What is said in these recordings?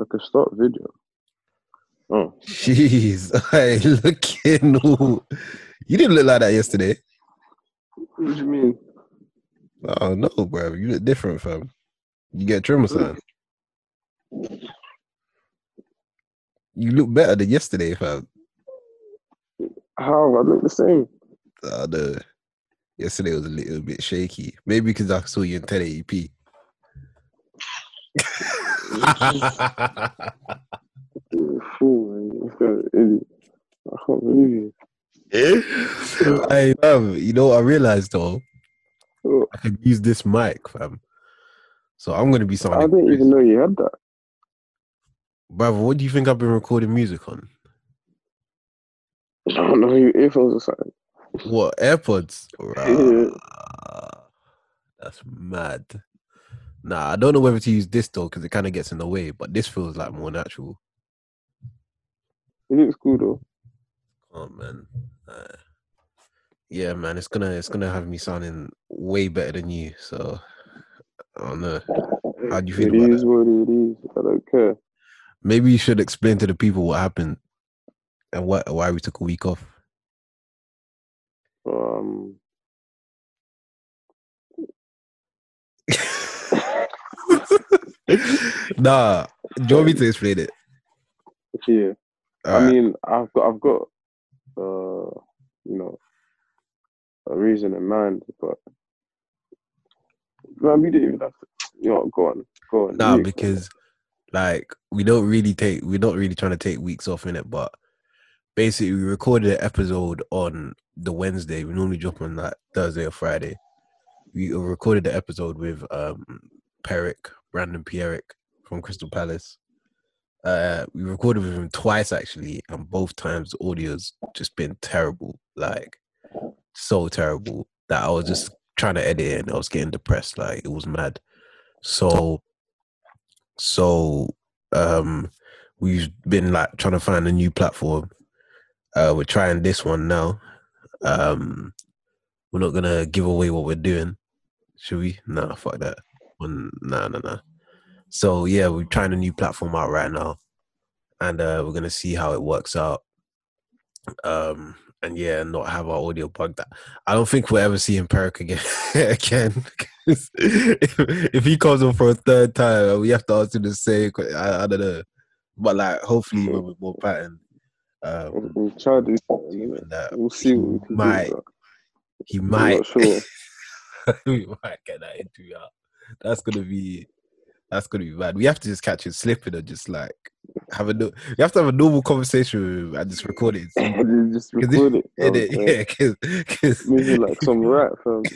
I can start video. Oh, Jeez, hey, looking. Ooh. You You didn't look like that yesterday. what do you mean? I don't know, bro. You look different, fam. You get trim or something. You look better than yesterday, fam. How? I look the same. Uh, the yesterday was a little bit shaky. Maybe because I saw you in 1080p. I believe you. Know, I realized though, I could use this mic, fam. So I'm gonna be I didn't crazy. even know you had that. Brother, what do you think I've been recording music on? I don't know your earphones or something. What AirPods? Rah. That's mad. Nah, I don't know whether to use this though because it kind of gets in the way, but this feels like more natural. It looks cool though. Oh man, uh, yeah, man, it's gonna it's gonna have me sounding way better than you. So I don't know. How do you feel It about is what it is. I don't care. Maybe you should explain to the people what happened and what why we took a week off. Um, nah, do you want me to explain it? yeah. I Alright. mean, I've got, I've got, uh, you know, a reason in mind, but man, we didn't even have to. You know, go on, go on. Nah, you because like we don't really take we're not really trying to take weeks off in it, but basically we recorded an episode on the Wednesday. We normally drop on that Thursday or Friday. We recorded the episode with um Pierrick, Brandon Pierrick from Crystal Palace. Uh we recorded with him twice actually, and both times the audio's just been terrible. Like so terrible that I was just trying to edit it and I was getting depressed. Like it was mad. So so um we've been like trying to find a new platform. Uh we're trying this one now. Um we're not gonna give away what we're doing. Should we? Nah, fuck that. Nah nah nah. So yeah, we're trying a new platform out right now. And uh we're gonna see how it works out. Um and yeah, not have our audio bugged That I don't think we'll ever see him Pierrick again again, if, if he comes on for a third time we have to answer the same I, I don't know. But like hopefully when we're more pattern, um we'll try to do something. that We'll see what we can might do. he might sure. we might get that interview out. That's gonna be that's gonna be bad. We have to just catch him slipping and just like have a no- we have to have a normal conversation with him and just record it. and see. Just 'Cause record it. In um, it, uh, yeah, cause, 'cause Maybe like some rap fam.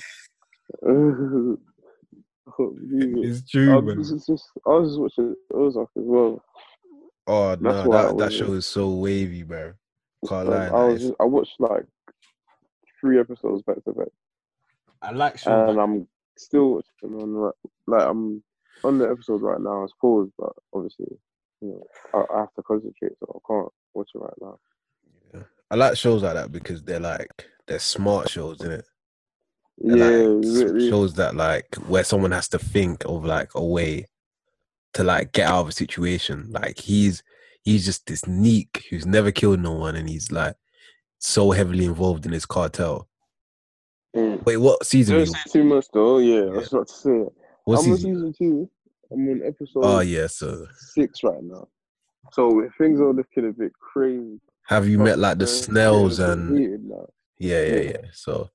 I can't it's I true, was, man. just, just, I was just watching Ozark as well. Oh no, why that, that show is so wavy, bro. Can't lie. I was just, I watched like three episodes back to back, I like shows. and I'm still watching on. Like I'm on the episode right now. It's paused, but obviously, you know, I, I have to concentrate, so I can't watch it right now. I like shows like that because they're like they're smart shows, isn't it? Yeah, like really. shows that like where someone has to think of like a way to like get out of a situation. Like he's he's just this neek who's never killed no one, and he's like so heavily involved in his cartel. Mm. Wait, what season? Don't say too much though. Yeah, I was about to say it. What I'm on season? season two. I'm on episode Oh yeah. So six right now. So things are looking a bit crazy. have you met like the Snells and. Yeah, yeah, Yeah. So,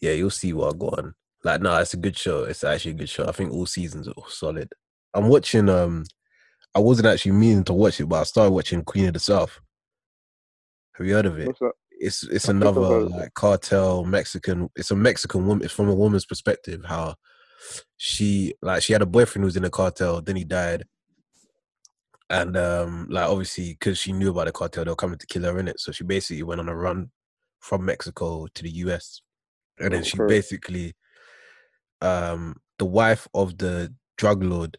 yeah, you'll see what I go on. Like, no, it's a good show. It's actually a good show. I think all seasons are solid. I'm watching. Um, I wasn't actually meaning to watch it, but I started watching Queen of the South. Have you heard of it? It's it's I another heard of it. like cartel Mexican. It's a Mexican woman. It's from a woman's perspective. How she like she had a boyfriend who was in a cartel. Then he died, and um like obviously because she knew about the cartel, they were coming to kill her in it. So she basically went on a run from Mexico to the U.S. and then she basically um the wife of the drug lord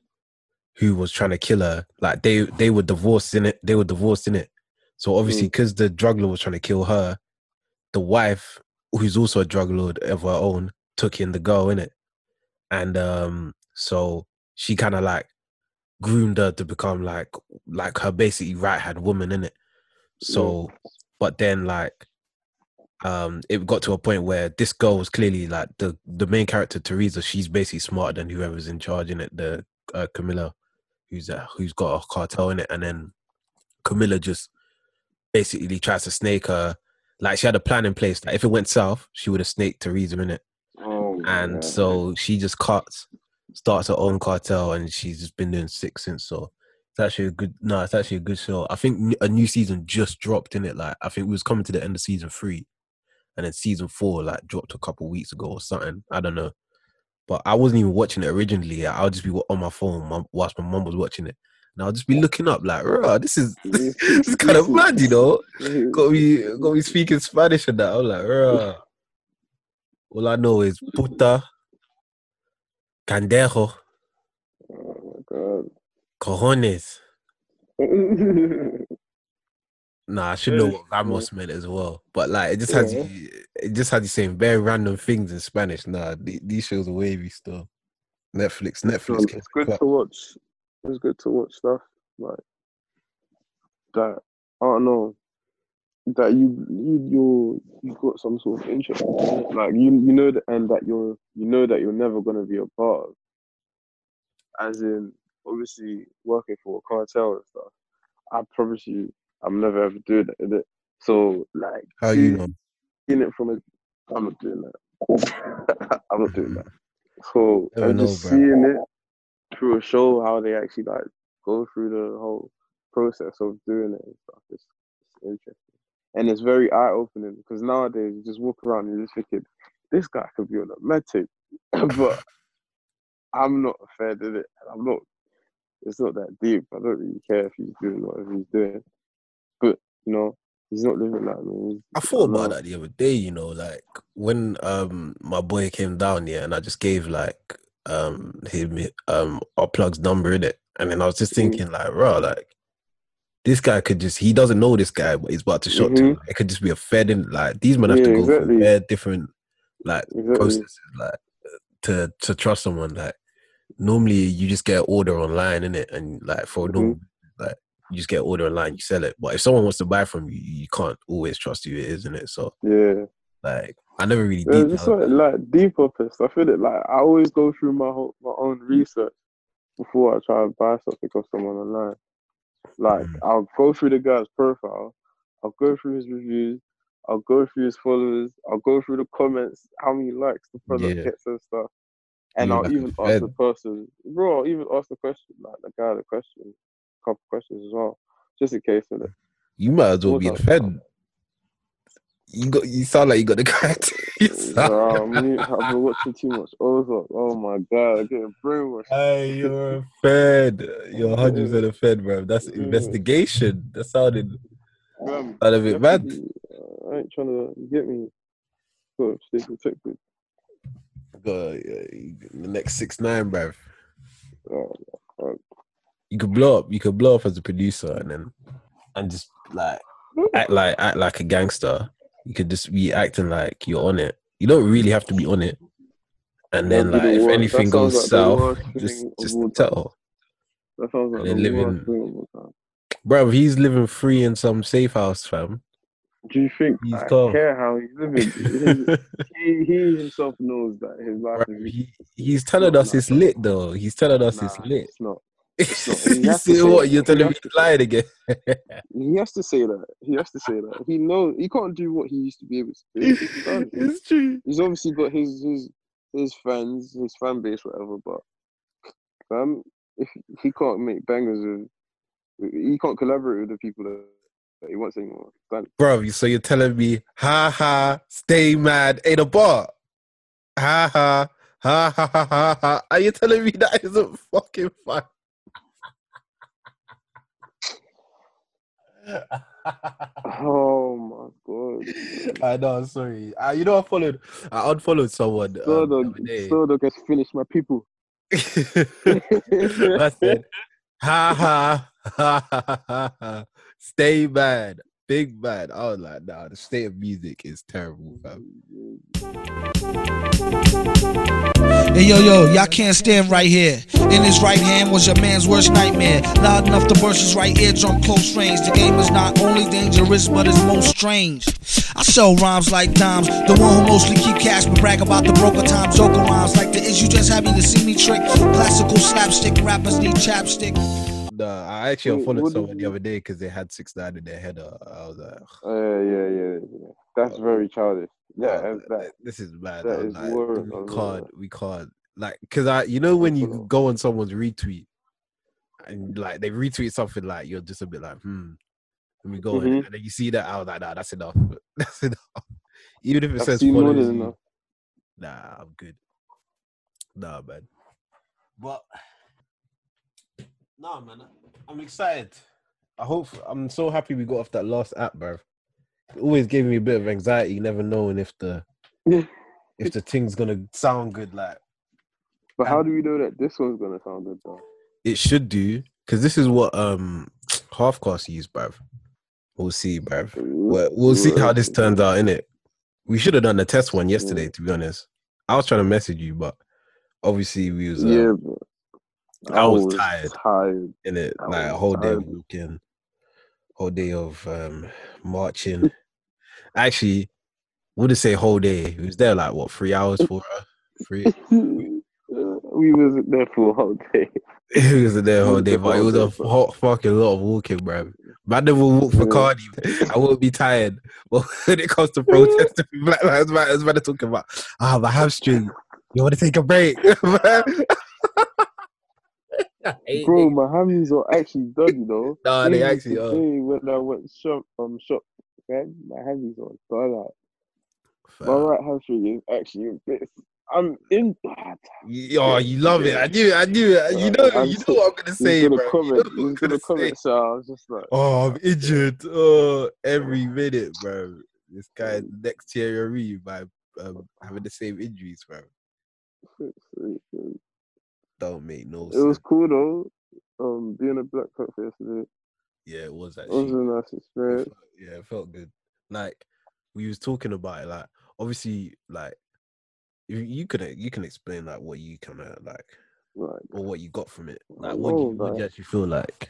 who was trying to kill her like they they were divorced in it they were divorced in it so obviously Mm. because the drug lord was trying to kill her the wife who's also a drug lord of her own took in the girl in it and um so she kind of like groomed her to become like like her basically right hand woman in it. So, but then like, um, it got to a point where this girl was clearly like the the main character Teresa. She's basically smarter than whoever's in charge in it. The uh, Camilla, who's uh, who's got a cartel in it, and then Camilla just basically tries to snake her. Like she had a plan in place. that if it went south, she would have snaked Teresa in it. Oh, And God. so she just cuts, starts her own cartel, and she's just been doing sick since. So it's actually a good. No, it's actually a good show. I think a new season just dropped in it. Like I think we was coming to the end of season three, and then season four like dropped a couple weeks ago or something. I don't know, but I wasn't even watching it originally. I'll just be on my phone whilst my mum was watching it, and I'll just be looking up like, "Rah, this is This is kind of mad, you know." got me got me speaking Spanish and that. I'm like, "Rah." All I know is puta, candejo, Oh cojones. my god. Nah, I should know what vamos meant as well. But like, it just has Yeah. you, it just has you saying very random things in Spanish. Nah, the- these shows are wavy still. Netflix, Netflix. Can it's good clap. to watch. It's good to watch stuff like that. I don't know that you you you you got some sort of interest, like you you know that, and that you're you know that you're never gonna be a part of. As in, obviously working for a cartel and stuff. I promise you, I'm never ever doing that. innit? So like, How you know? in it from a, I'm not doing that. I'm not doing that. So Never and know, just seeing it through a show, how they actually like go through the whole process of doing it and stuff, it's, it's interesting. And it's very eye opening because nowadays you just walk around and you're just thinking, this guy could be on a medic, but I'm not a fan of it. I'm not. It's not that deep. I don't really care if he's doing whatever he's doing, but you know, he's not living like me. I thought about that the other day, you know, like when um my boy came down here and I just gave like um him um our plug's number in it. And then I was just Mhm. thinking like, bro, like this guy could just he doesn't know this guy, but he's about to shot to. It could just be a fed in like these men have to go exactly. through very different like Exactly. processes like to to trust someone. Like normally you just get an order online in it and like for Mhm. normal like you just get an order online, you sell it. But if someone wants to buy from you, you can't always trust who it is, isn't it? So Yeah. like I never really Yeah, deep just like, like deeper. I feel it like I always go through my whole, my own research before I try to buy something off someone online. Like Mm. I'll go through the guy's profile, I'll go through his reviews, I'll go through his followers, I'll go through the comments, how many likes the product Yeah. gets and stuff. And You're I'll like even ask the person, bro, I'll even ask the question, like the guy the question, a couple questions as well, just in case of it. you might as well be a else? fed. You got you sound like you got the character. Me, I've been watching too much Ozark. Oh my god, I'm getting brainwashed. Hey, you're a fed. You're hundred percent a fed, bro. That's investigation. That sounded Fam, sounded a bit mad. uh, I ain't trying to get me. To stay protected. Uh, the next six nine, bro. Oh, You could blow up. You could blow up as a producer, and then and just like act like act like a gangster. You could just be acting like you're on it. You don't really have to be on it. And then, like, the if worst. anything That goes like south, just just tell, That sounds like and then the living- worst thing of all time. bro. He's living free in some safe house, fam. Do you think He's I tough. care how he's living? he, he himself knows that his life Bro, is. he, he's telling us it's lit, though. He's telling us it's lit. It's not. It's not. He you see what? You're telling me to say again. He has to say that. He has to say that. He knows he can't do what he used to be able to do. It's true. He's obviously got his his his fans, his fan base, whatever. But um, if he can't make bangers with, he can't collaborate with the people that, he wants anymore. Bro, so you're telling me, ha ha, stay mad, ain't a bar. Ha ha, ha ha ha ha ha. Are you telling me that isn't fucking fun? Oh my god! I know, sorry. Uh, you know, I followed, I unfollowed someone um, the day. Sodo gets finished my people. I said, ha ha ha ha ha ha. Stay mad, big man. I was like, nah, the state of music is terrible, fam. Hey yo yo, y'all can't stand right here. In his right hand was your man's worst nightmare. Loud enough to burst his right eardrum close range. The game is not only dangerous, but it's most strange. I sell rhymes like dimes. The one who mostly keep cash but brag about the broker time. Joker rhymes like the is you just happy to see me trick. Classical slapstick rappers need chapstick. I actually unfollowed someone the other day because they had six nine in their header. I was like, Uh, yeah, yeah, yeah. That's very childish. Yeah, "Oh, that. this is bad. is like, worse, we can't, we can't. Like, cause I, you know, when you go on someone's retweet and like they retweet something like you're just a bit like, hmm. Let me go Mhm. and then you see that I was like, nah, that's enough. That's enough. Even if it I've says seen more you, enough. Nah, I'm good. Nah, man. But nah, man. I'm excited. I hope I'm so happy we got off that last app, bro. It always gave me a bit of anxiety, never knowing if the if the thing's gonna sound good. Like But how do we know that this one's gonna sound good though? it should do, because this is what um half halfcast use, bruv. We'll see, bruv. We'll, we'll see how this turns out, in it. We should have done the test one yesterday, to be honest. I was trying to message you, but obviously we was uh, Yeah, but I was tired. Tired. in it I like a was whole day of tired. walking, whole day of um marching. Actually, wouldn't say whole day. It was there like what three hours, for three. we wasn't there for a whole day. It was there whole day, but it was a hot fucking lot of walking, bro. Man, never walk for. Cardi. I won't be tired. But when it comes to protesting, Black Lives Matter, it's better talking about ah my hamstring. You want to take a break? I Bro, my hammies are actually done, you know. Nah, they Even actually are. When I went shop, um, shop, man, my hammies are done. Like, my right hamstring is actually in bits. I'm in. You- Oh, you love it. I knew it. I knew it. You know, I'm you know what I'm gonna say, bro. You know I'm gonna comment. So I was just like, Oh, I'm injured. Oh, every minute, bro. This guy next Thierry by um, having the same injuries, bro. it Don't make no was sense. cool though. Um, being a Black Panther yesterday, Yeah, it was actually. it was a nice it experience. felt- yeah, it felt good. Like we was talking about it. Like obviously, like you, you could you can explain like what you kind of like Like, or what you got from it. Like what do you, what do you actually feel like?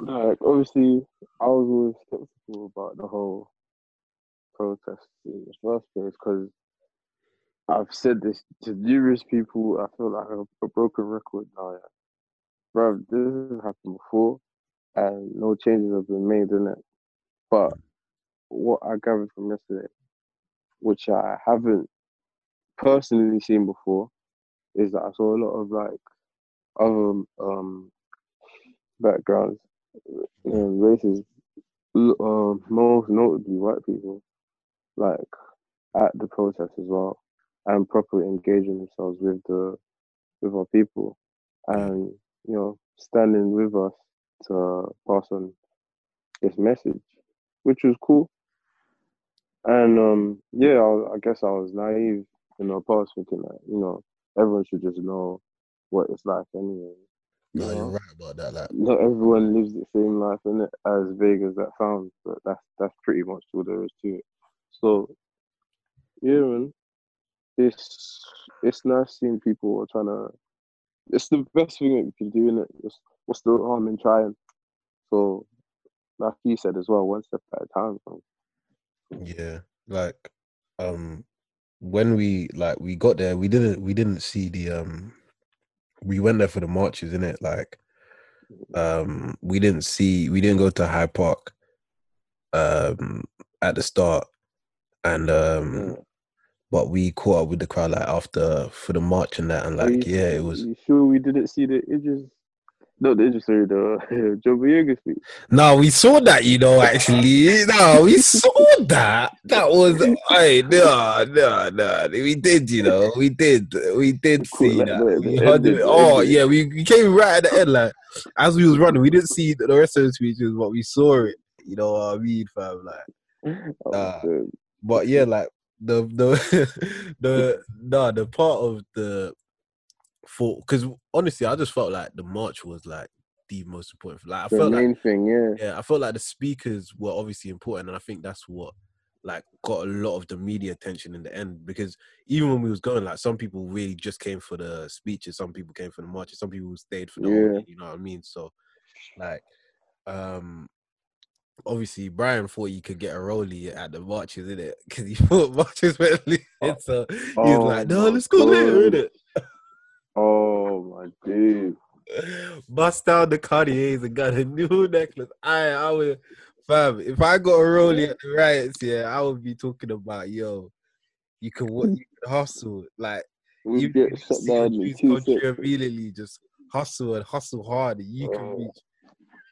like obviously, I was always skeptical about the whole protest in the first place because I've said this to numerous people. I feel like a, a broken record now. Yeah. Bro, this has happened before, and no changes have been made in it. But what I gathered from yesterday, which I haven't personally seen before, is that I saw a lot of like other um backgrounds, um, races, l- um, most notably white people, like at the protest as well, and properly engaging themselves with the with our people, and you know standing with us to pass on this message, which was cool. And um, yeah, I, I guess I was naive in the past, thinking that you know everyone should just know what it's like anyway. you No, know? you're right about that. Like not everyone lives the same life in it as vague as that sounds, but that's that's pretty much all there is to it. So yeah, man, it's it's nice seeing people are trying to. It's the best thing that you can do in it. Just what's the harm in trying? So, like you said as well, one step at a time. Man. Yeah, like um when we like we got there, we didn't we didn't see the um we went there for the marches, in it. Like um we didn't see we didn't go to Hyde Park um at the start and um Yeah. But we caught up with the crowd like after for the march and that and like you- yeah it was You sure we didn't see the Idris? No, the Idris, sorry, the John Boyega speech. No, we saw that, you know, actually. No, we saw that. That was I no, no, no. We did, you know, we did. We did Cool, see like that. We heard it. Oh, yeah, we, we came right at the end, like as we was running, we didn't see the rest of the speeches, but we saw it. You know what I mean, fam? Like oh, was but yeah, like the the the no, the part of the for because honestly, I just felt like the march was like the most important. Like I the felt like thing, yeah. yeah, I felt like the speakers were obviously important, and I think that's what like got a lot of the media attention in the end because even when we was going, like some people really just came for the speeches, some people came for the marches, some people stayed for the Yeah. you know what I mean? So like um obviously Brian thought he could get a rollie at the marches, in it? Because he thought marches were lit. So he was Oh like, no, my let's go later, innit? Oh my dude. bust down the Cartiers and got a new necklace. I I would fam, if I got a rollie at the riots, yeah, I would be talking about yo, you can what you can hustle. Like We you get shut down in two country immediately, just hustle and hustle hard and you can Oh. reach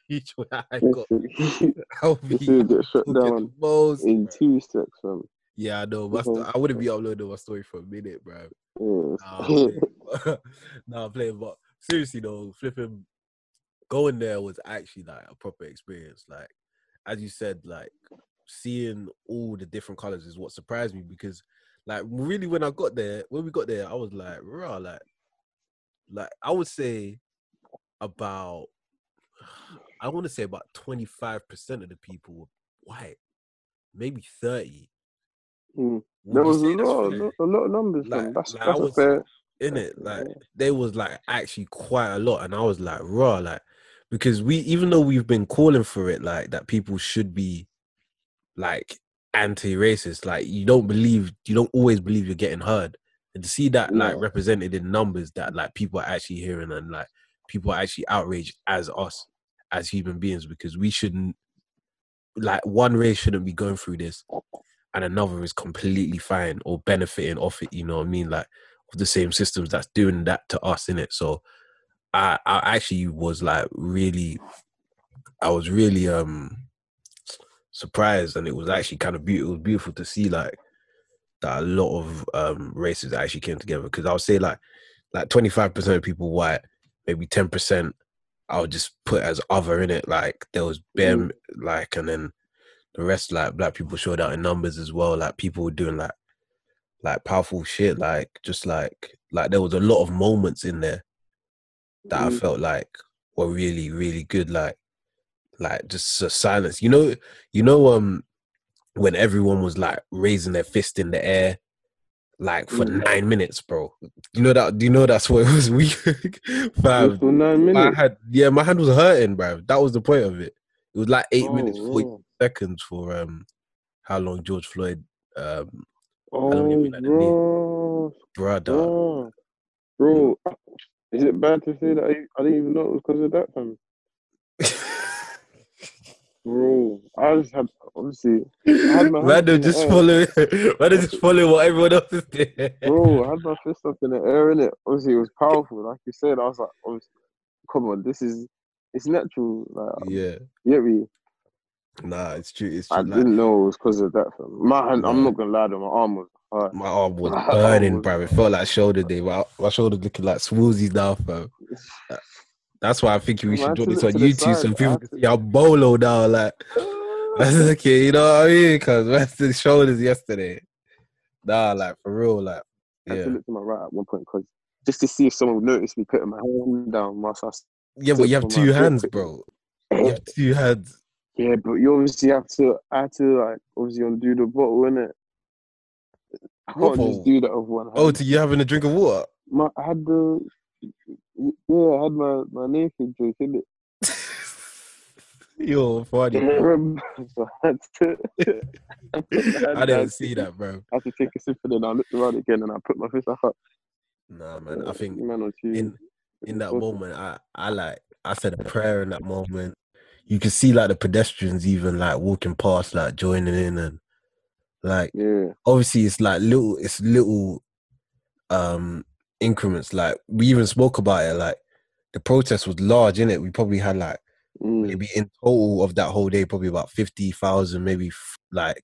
reach where I got. be get shut down most. in bro. two seconds, fam. Yeah, I know. Sto- I wouldn't be uploading my story for a minute, bro. Yes. Nah, I'm playing. nah, I'm playing, but seriously though, flipping going there was actually like a proper experience. Like as you said, like seeing all the different colors is what surprised me because like really when I got there, when we got there, I was like, raw, like like I would say about I want to say about 25% of the people were white, maybe 30. Mm. There was a lot, fair? a lot of numbers, Like- That's like, that's was- fair. in it like there was like actually quite a lot and i was like raw like because we even though we've been calling for it like that people should be like anti-racist like you don't believe you don't always believe you're getting heard and to see that like represented in numbers that like people are actually hearing and like people are actually outraged as us as human beings because we shouldn't like one race shouldn't be going through this and another is completely fine or benefiting off it you know what i mean like the same systems that's doing that to us in it. So I I actually was like really I was really um surprised and it was actually kind of beautiful it was beautiful to see like that a lot of um races actually came together because I would say like like 25% of people white, maybe 10% I would just put as other in it. Like there was bare Mm. like and then the rest like black people showed out in numbers as well. Like people were doing like like powerful shit. Like just like like there was a lot of moments in there that I Mm. felt like were really really good. Like like just a silence. You know you know um when everyone was like raising their fist in the air like for Mm. nine minutes, bro. You know that? Do you know that's what it was? We, For nine my minutes. hand, yeah, my hand was hurting, bro. That was the point of it. It was like eight Oh, minutes, forty yeah. seconds for um how long George Floyd, um, Oh, don't even like the name. bro. brother. Bro. Bro. Is it bad to say that I, I didn't even know it was because of that, fam? Bro, I just had, obviously, had my Man, hands they the just air. follow. They just follow what everyone else is doing. bro, I had my fist up in the air, innit? Obviously, it was powerful. Like you said, I was like, obviously, come on, this is, it's natural. Like, Yeah, you get me? nah, it's true. It's I. Like, didn't know it was because of that, fam. My hand, I'm not gonna lie to my arm was my arm was burning, bro. It felt like shoulder day. My, my shoulder looking like smoothie now, fam. That's why I think we should drop this on look to the YouTube so people had can see how bolo now. Like, that's okay, you know what I mean? Because that's the shoulders yesterday. Nah, like for real, like, I had yeah, to look to my right at one point because just to see if someone would notice me putting my hand down whilst I. yeah. But you have two hands, bro. You have two hands. Yeah, but you obviously have to, I had to like obviously undo the bottle, innit? I can't bottle? just do that with one oh, hand. Oh, to you having a drink of water? my, I had the, yeah, I had my my drink in it. Yo, funny. I bro. remember, so I to. I, put my hand I didn't see that, bro. I had to take a sip and then I looked around again and I put my fist up. Nah, man. I think man in in that moment, I I like I said a prayer in that moment. You can see like the pedestrians even like walking past, like joining in, and like Yeah, obviously it's like little, it's little um increments. Like we even spoke about it. Like the protest was large, in it. We probably had like mm, maybe in total of that whole day, probably about fifty thousand, maybe f- like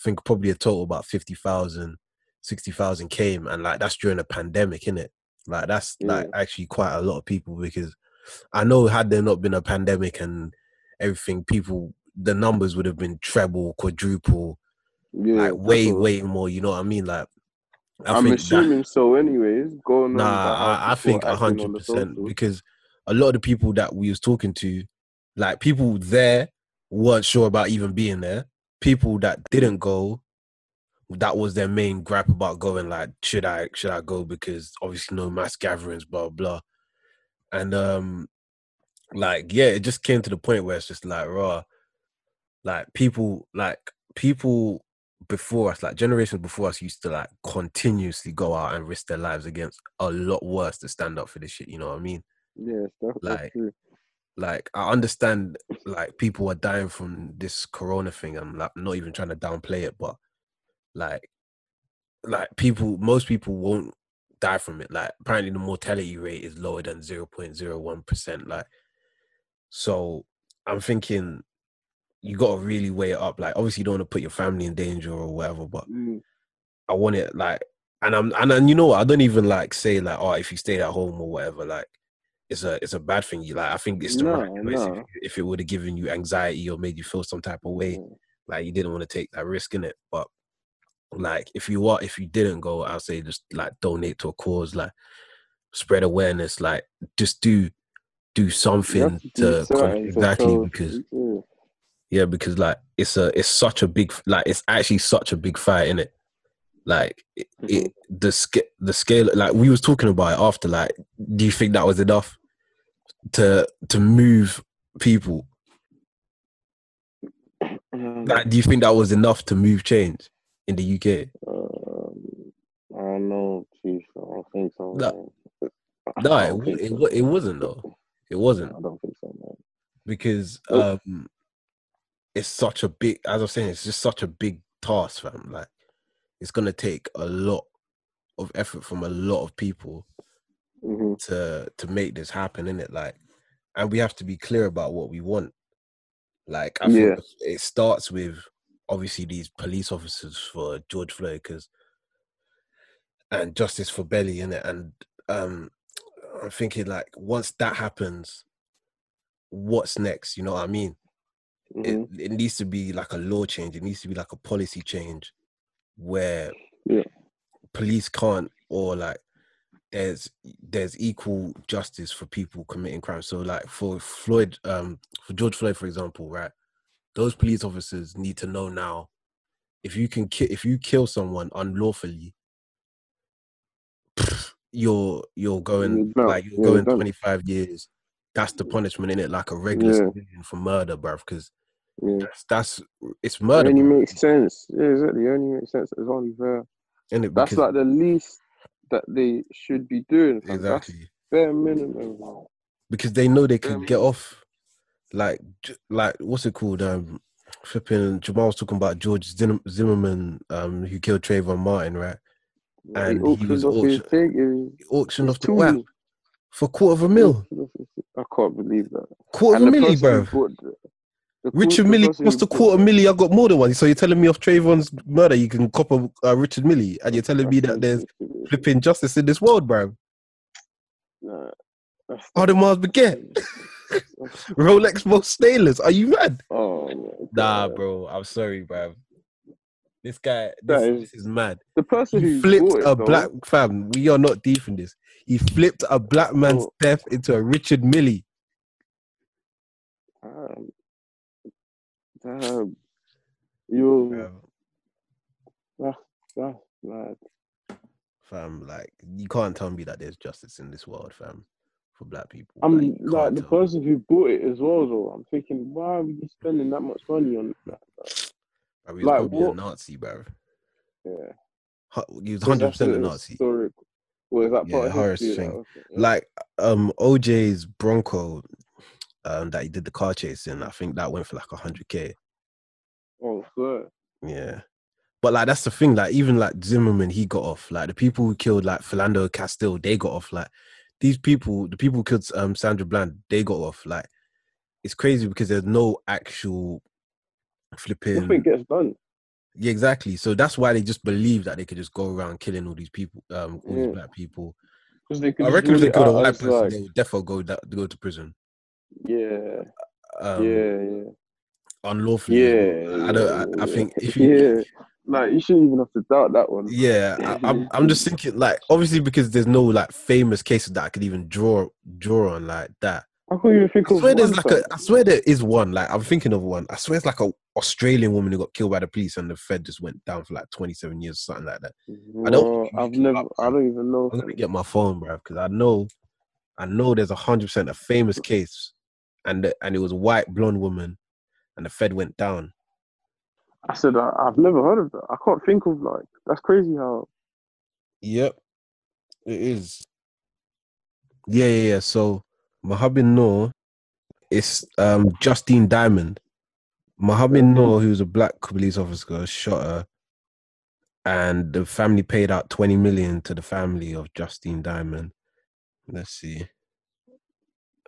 I think probably a total about 50,000, 60,000 came, and like that's during a pandemic, in it. Like that's like actually quite a lot of people because I know had there not been a pandemic and everything, people the numbers would have been treble, quadruple, yeah. like way, what- way more. You know what I mean? Like I I'm think that, assuming so, anyways. Going on. Nah, I, I think hundred percent because a lot of the people that we was talking to, like people there weren't sure about even being there. People that didn't go, that was their main gripe about going. Like, should I should I go? Because obviously no mass gatherings, blah blah. And um, like yeah, it just came to the point where it's just like raw, like people like people before us, like generations before us, used to like continuously go out and risk their lives against a lot worse to stand up for this shit. You know what I mean? Yeah, Like, true. Like I understand, like people are dying from this corona thing. I'm like not even trying to downplay it, but like, like people, most people won't die from it. Like apparently the mortality rate is lower than zero point zero one percent. Like, so I'm thinking you got to really weigh it up. Like obviously you don't want to put your family in danger or whatever, but Mm, I want it like, and I'm and, and you know what? I don't even like say like, oh, if you stayed at home or whatever, like it's a it's a bad thing. You like, I think it's the No, right no. If, if it would have given you anxiety or made you feel some type of way, mm. like you didn't want to take that risk in it. But like, if you are, if you didn't go, I'll say just like donate to a cause, like spread awareness, like just do do something to do to con- something exactly because yeah. Yeah, because like it's a it's such a big like it's actually such a big fight in it. Like it, it the scale the scale like we was talking about it after like do you think that was enough to to move people? Um, Like do you think that was enough to move change in the UK? um, I don't know, Chief. I don't think so. No. No, it, it, it wasn't though. It wasn't I don't think so, man. because um it's such a big as I was saying, it's just such a big task, fam. Like it's gonna take a lot of effort from a lot of people hmm to to make this happen in it like and we have to be clear about what we want. Like i Yeah. think it starts with obviously these police officers for george floyd because and justice for belly in it and um i'm thinking like once that happens what's next? You know what i mean hmm it, it needs to be like a law change. It needs to be like a policy change where Yeah. police can't or like there's there's equal justice for people committing crimes. So like for floyd um for george floyd for example right those police officers need to know now if you can ki- if you kill someone unlawfully you're you're going You're like you're Yeah, going done. 25 years. That's the punishment in it like a regular Yeah. for murder bruv because Yeah. that's that's it's It murder only makes sense. Yeah, exactly. It only makes sense. It's only fair. innit? That's because like the least that they should be doing. That's exactly bare minimum. because they know they can get off like like what's it called um flipping Jamal was talking about George Zimmerman um who killed Trayvon Martin right And he auctioned was auction- thing. auctioned off the for quarter of a mil Auctioned off his- I can't believe that. quarter of a And the milli person who bruv bought the- the Richard Mille person cost who a quarter bought- milli I got more than one so you're telling me off Trayvon's murder you can cop a uh, Richard Mille and you're telling me that there's flipping justice in this world bro. Nah, that's- Audemars Piguet Rolex most stainless are you mad Oh my nah bro I'm sorry bro. this guy this, is- this is mad The person He who flipped bought it, a though, black fam. We are not deep in this. He flipped a black man's Oh. death into a Richard Mille. Damn. Damn. You. That's mad. Fam, like you can't tell me that there's justice in this world, fam, for black people. I'm you like the tell me. person who bought it as well, though. I'm thinking, why are we spending that much money on that? Bruv, he was like, probably a Nazi, bro. Yeah. He was 100% a Nazi. Historic. Well, is that Yeah, part of Horace history? thing. Like, okay, yeah. Like um OJ's Bronco, um, that he did the car chase in. I think that went for like hundred k. oh, swear. Yeah. But like that's the thing, like even like Zimmerman, he got off. Like the people who killed like Philando Castile, they got off. Like these people, the people who killed um Sandra Bland, they got off. Like it's crazy because there's no actual flipping Nothing gets done. Yeah, exactly. So that's why they just believe that they could just go around killing all these people, um, all Yeah. these black people. Because they could I reckon if they killed a white person, like, they would definitely go da- go to prison. Yeah, Um, yeah, yeah. unlawfully. Yeah. I don't. I, I think if you yeah. Like you shouldn't even have to doubt that one. Yeah, I, I'm. I'm just thinking, like, obviously because there's no like famous cases that I could even draw draw on like that. I can't even think I of swear there's like a. I swear there is one. Like I'm thinking of one. I swear it's like a Australian woman who got killed by the police and the Fed just went down for like 27 years or something like that. I don't I've never. up, I don't even know. I'm gonna get my phone, bro, because I know, I know there's a hundred percent a famous case, and and it was a white blonde woman, and the Fed went down. I said I, I've never heard of that. I can't think of like. That's crazy how. Yep, it is. Yeah, yeah, yeah. So Mohammed Noor is um Justine Damond. Mohammed Mhm. Noor, who's a black police officer, shot her, and the family paid out twenty million to the family of Justine Damond. Let's see.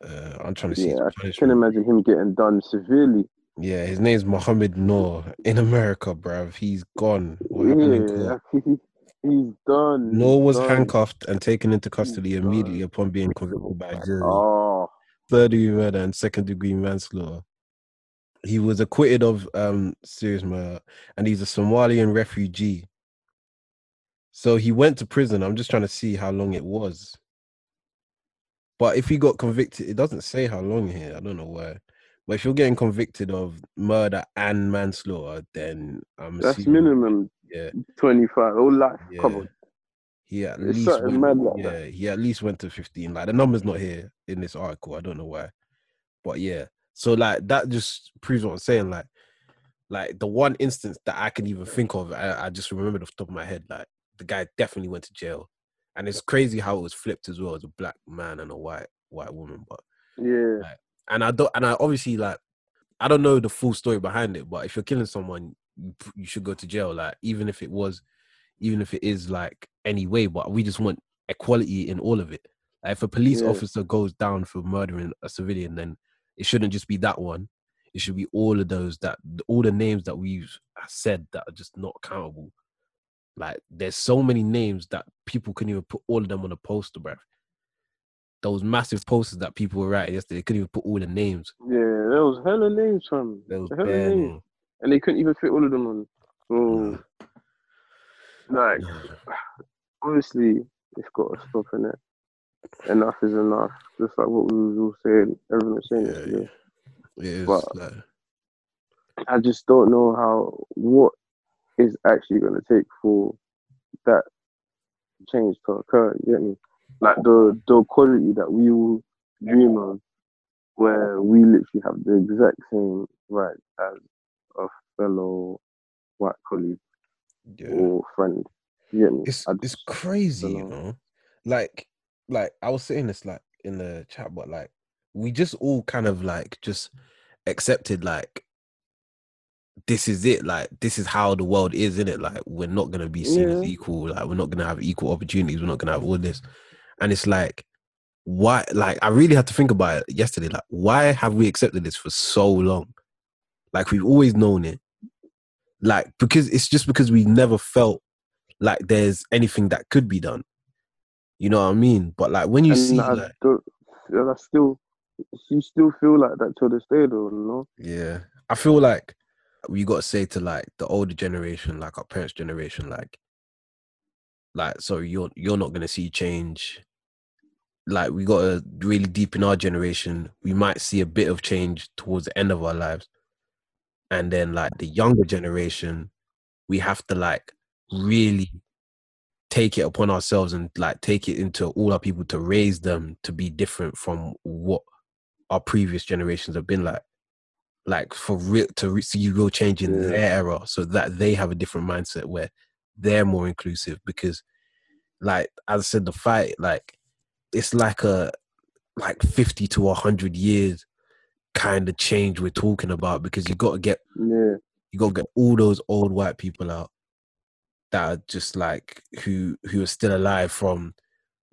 Uh, I'm trying to see. Yeah, I can imagine him getting done severely. Yeah, his name's Mohammed Noor in America, bruv. He's gone. What happened in Yeah, he's done. Noor was done. handcuffed and taken into custody done. immediately upon being convicted by a jury. Oh, third degree murder and second degree manslaughter. He was acquitted of um serious murder, and he's a Somalian refugee. So he went to prison. I'm just trying to see how long it was. But if he got convicted, it doesn't say how long here. I don't know why. But if you're getting convicted of murder and manslaughter, then I'm that's assuming, minimum yeah, twenty five. Oh, life. Come yeah. on. He at It's least went, like yeah, that. he at least went to 15. Like the number's not here in this article. I don't know why. But yeah. So like that just proves what I'm saying. Like like the one instance that I can even think of, I, I just remembered off the top of my head, like the guy definitely went to jail. And it's crazy how it was flipped as well as a black man and a white white woman. But Yeah, and I don't and I obviously like I don't know the full story behind it, but if you're killing someone, you, you should go to jail. Like even if it was, even if it is like any way, but we just want equality in all of it. Like if a police Yeah. officer goes down for murdering a civilian, then it shouldn't just be that one. It should be all of those that all the names that we've said that are just not accountable. Like there's so many names that people couldn't even put all of them on a poster, bruv. Those massive posters that people were writing yesterday, they couldn't even put all the names. yeah. There was hella names from. There was hella names, and they couldn't even fit all of them on. So, like, honestly, it's got to stop in it. Enough is enough. Just like what we was all saying, everyone was saying Yeah, yesterday. It is But- like, I just don't know how what is actually going to take for that change to occur. You get me? Like the the quality that we all dream of, where we literally have the exact same right as a fellow white colleague yeah. or friend. You get me? it's I it's crazy, you know. Like like I was saying this like in the chat, but like we just all kind of like just accepted like this is it, like this is how the world is, in it. Like we're not gonna be seen as equal, like we're not gonna have equal opportunities, we're not gonna have all this. And it's like why like I really had to think about it yesterday, like why have we accepted this for so long? Like we've always known it. Like because it's just because we never felt like there's anything that could be done. You know what I mean? But like when you and see I like don't. still, you still feel like that till this day, though. You know? yeah, I feel like we got to say to like the older generation, like our parents' generation, like like so you're you're not gonna see change. Like we got to really deep in our generation, we might see a bit of change towards the end of our lives, and then like the younger generation, we have to like really take it upon ourselves and like take it into all our people to raise them to be different from what our previous generations have been like like for real to re- see real change in Yeah. their era so that they have a different mindset where they're more inclusive because like as i said the fight like it's like a like 50 to 100 years kind of change we're talking about because you got to get Yeah. you got to get all those old white people out that are just like who who are still alive from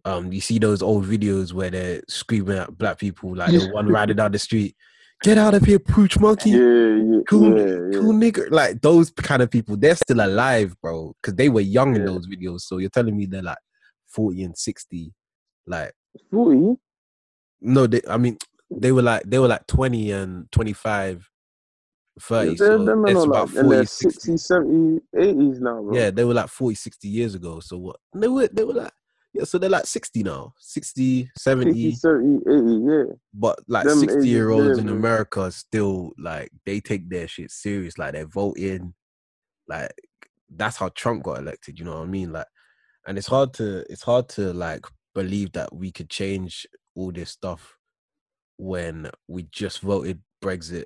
um you see those old videos where they're screaming at black people like the one riding down the street get out of here pooch monkey Yeah. Yeah. cool, yeah, yeah. cool nigger like those kind of people they're still alive bro because they were young in those videos so you're telling me they're like 40 and 60 like Forty. no they i mean they were like they were like 20 and 25 30. They're, so it's about like 40, 60. 60, 70, 80s now, bro. Yeah, they were like 40, 60 years ago. So what? They were they were like yeah, so they're like 60 now, 60, 70. 60, 70, 80, yeah. But like Them 60 ages year olds there, in. America still like they take their shit serious. Like they're voting. Like that's how Trump got elected. You know what I mean? Like, and it's hard to it's hard to like believe that we could change all this stuff when we just voted Brexit.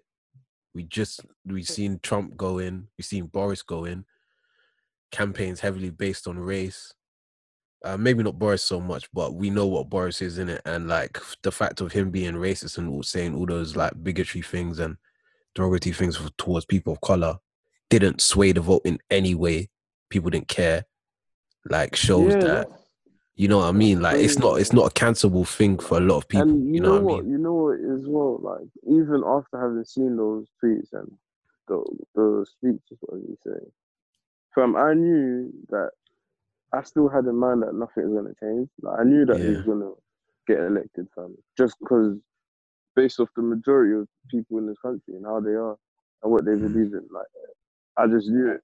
We just we seen Trump go in. We seen Boris go in. Campaigns heavily based on race. Uh, maybe not Boris so much, but we know what Boris is in it, and like the fact of him being racist and all- saying all those like bigotry things and derogatory things f- towards people of color didn't sway the vote in any way. People didn't care. Like shows yeah, that you know what I mean. Like it's not it's not a cancelable thing for a lot of people. and You know, what I mean? You know what as well? Like even after having seen those tweets and the the speeches, what you say, from I knew that I still had in mind that nothing was gonna change. Like I knew that he was gonna get elected, fam. Just because based off the majority of people in this country and how they are and what they Mm. believe in, like I just knew it.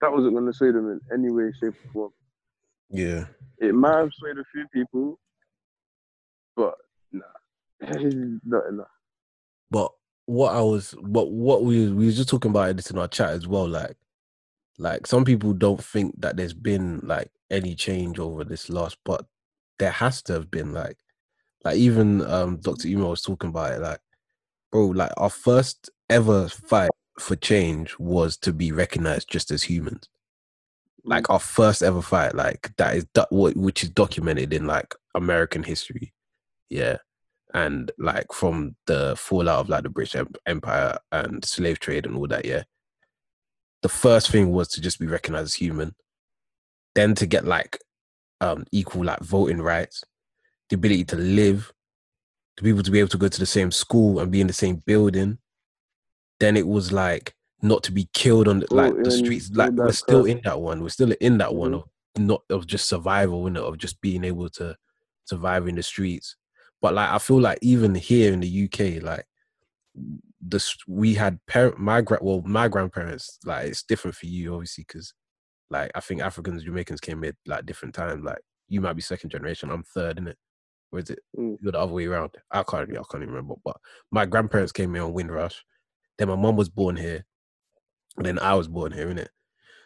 That wasn't gonna sway them in any way, shape, or form. Yeah. It might have swayed a few people, but nah, not enough. But what I was, but what we we was just talking about this in our chat as well. Like, like some people don't think that there's been like any change over this last, but there has to have been. Like, like even um Dr. Emo was talking about it. Like, bro, like our first ever fight for change was to be recognized just as humans. Like our first ever fight, like that is do- which is documented in like American history. Yeah and like from the fallout of like the British Empire and slave trade and all that, yeah. The first thing was to just be recognized as human, then to get like um equal like voting rights, the ability to live, to people to be able to go to the same school and be in the same building. Then it was like not to be killed on the, like the streets. Like we're still in that one. We're still in that one Mhm. of not of just survival, innit? Of just being able to survive in the streets. But like I feel like even here in the UK, like this we had parent my gra- well my grandparents like it's different for you obviously because like I think Africans Jamaicans came at like different times. Like you might be second generation, I'm third, in it. Or is it Mm. you're the other way around? I can't I can't even remember. But my grandparents came here on Windrush. Then my mom was born here. And then I was born here, in it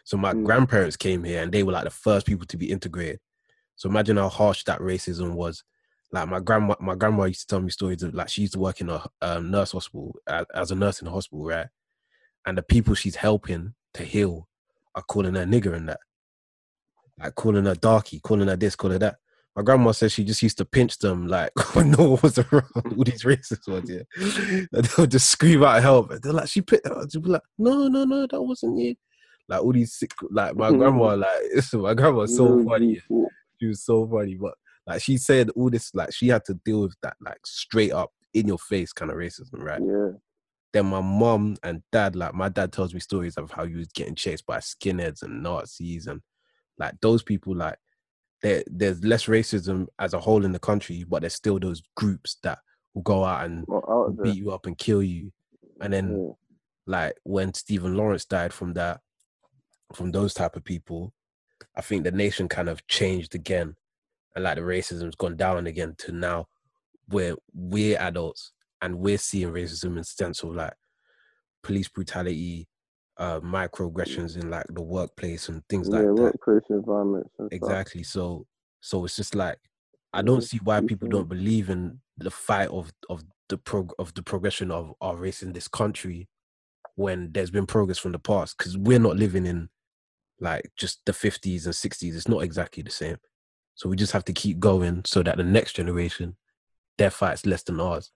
So my Mm. grandparents came here and they were like the first people to be integrated. So imagine how harsh that racism was. Like my grandma, my grandma used to tell me stories of like she used to work in a um, nurse hospital as, as a nurse in a hospital, right? And the people she's helping to heal are calling her nigger and that, like calling her darky, calling her this, calling her that. My grandma says she just used to pinch them like when no one was around. All these racist ones, yeah, and they would just scream out help. And they're like, she picked her. Uh, she'd be like, no, no, no, that wasn't you. Like all these sick, like my mm. grandma, like my grandma so mm. funny. She was so funny, but like she said all this, like she had to deal with that, like straight up in your face kind of racism, right? Yeah. Then my mom and dad, like my dad tells me stories of how he was getting chased by skinheads and Nazis and like those people, like there, there's less racism as a whole in the country, but there's still those groups that will go out and Well, out beat you up and kill you. And then Yeah. like when Stephen Lawrence died from that, from those type of people, I think the nation kind of changed again, and like the racism's gone down again to now where we're adults and we're seeing racism in sense of like police brutality, uh, microaggressions in like the workplace and things yeah, like that. workplace environments and stuff. Exactly. So, so it's just like I don't see why people don't believe in the fight of of the prog- of the progression of our race in this country when there's been progress from the past because we're not living in like just the 50s and 60s it's not exactly the same so we just have to keep going so that the next generation their fight's less than ours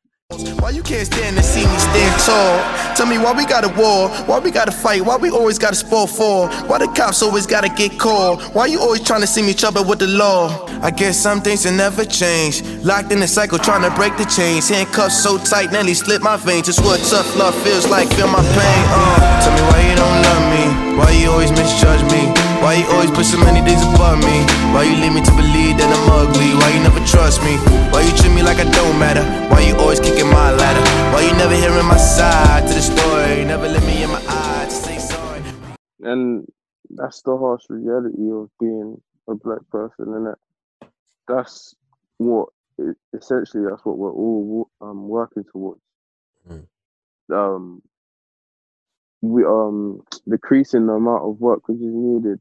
Why you can't stand to see me stand tall? Tell me why we got a war? Why we gotta fight? Why we always gotta spoil for? Why the cops always gotta get called? Why you always trying to see me trouble with the law? I guess some things will never change. Locked in a cycle trying to break the chains. Handcuffs so tight, nearly split my veins. It's what tough love feels like. Feel my pain. Uh, tell me why you don't love me? Why you always misjudge me? Why you always put so many things above me? Why you lead me to believe that I'm ugly? Why you never trust me? Why you treat me like I don't matter? Why you always kicking my ladder? Why you never hearing my side to the story? Never let me in my eye to say sorry. And that's the harsh reality of being a black person, and that's what essentially that's what we're all um, working towards. Mm. Um, we um decreasing the amount of work which is needed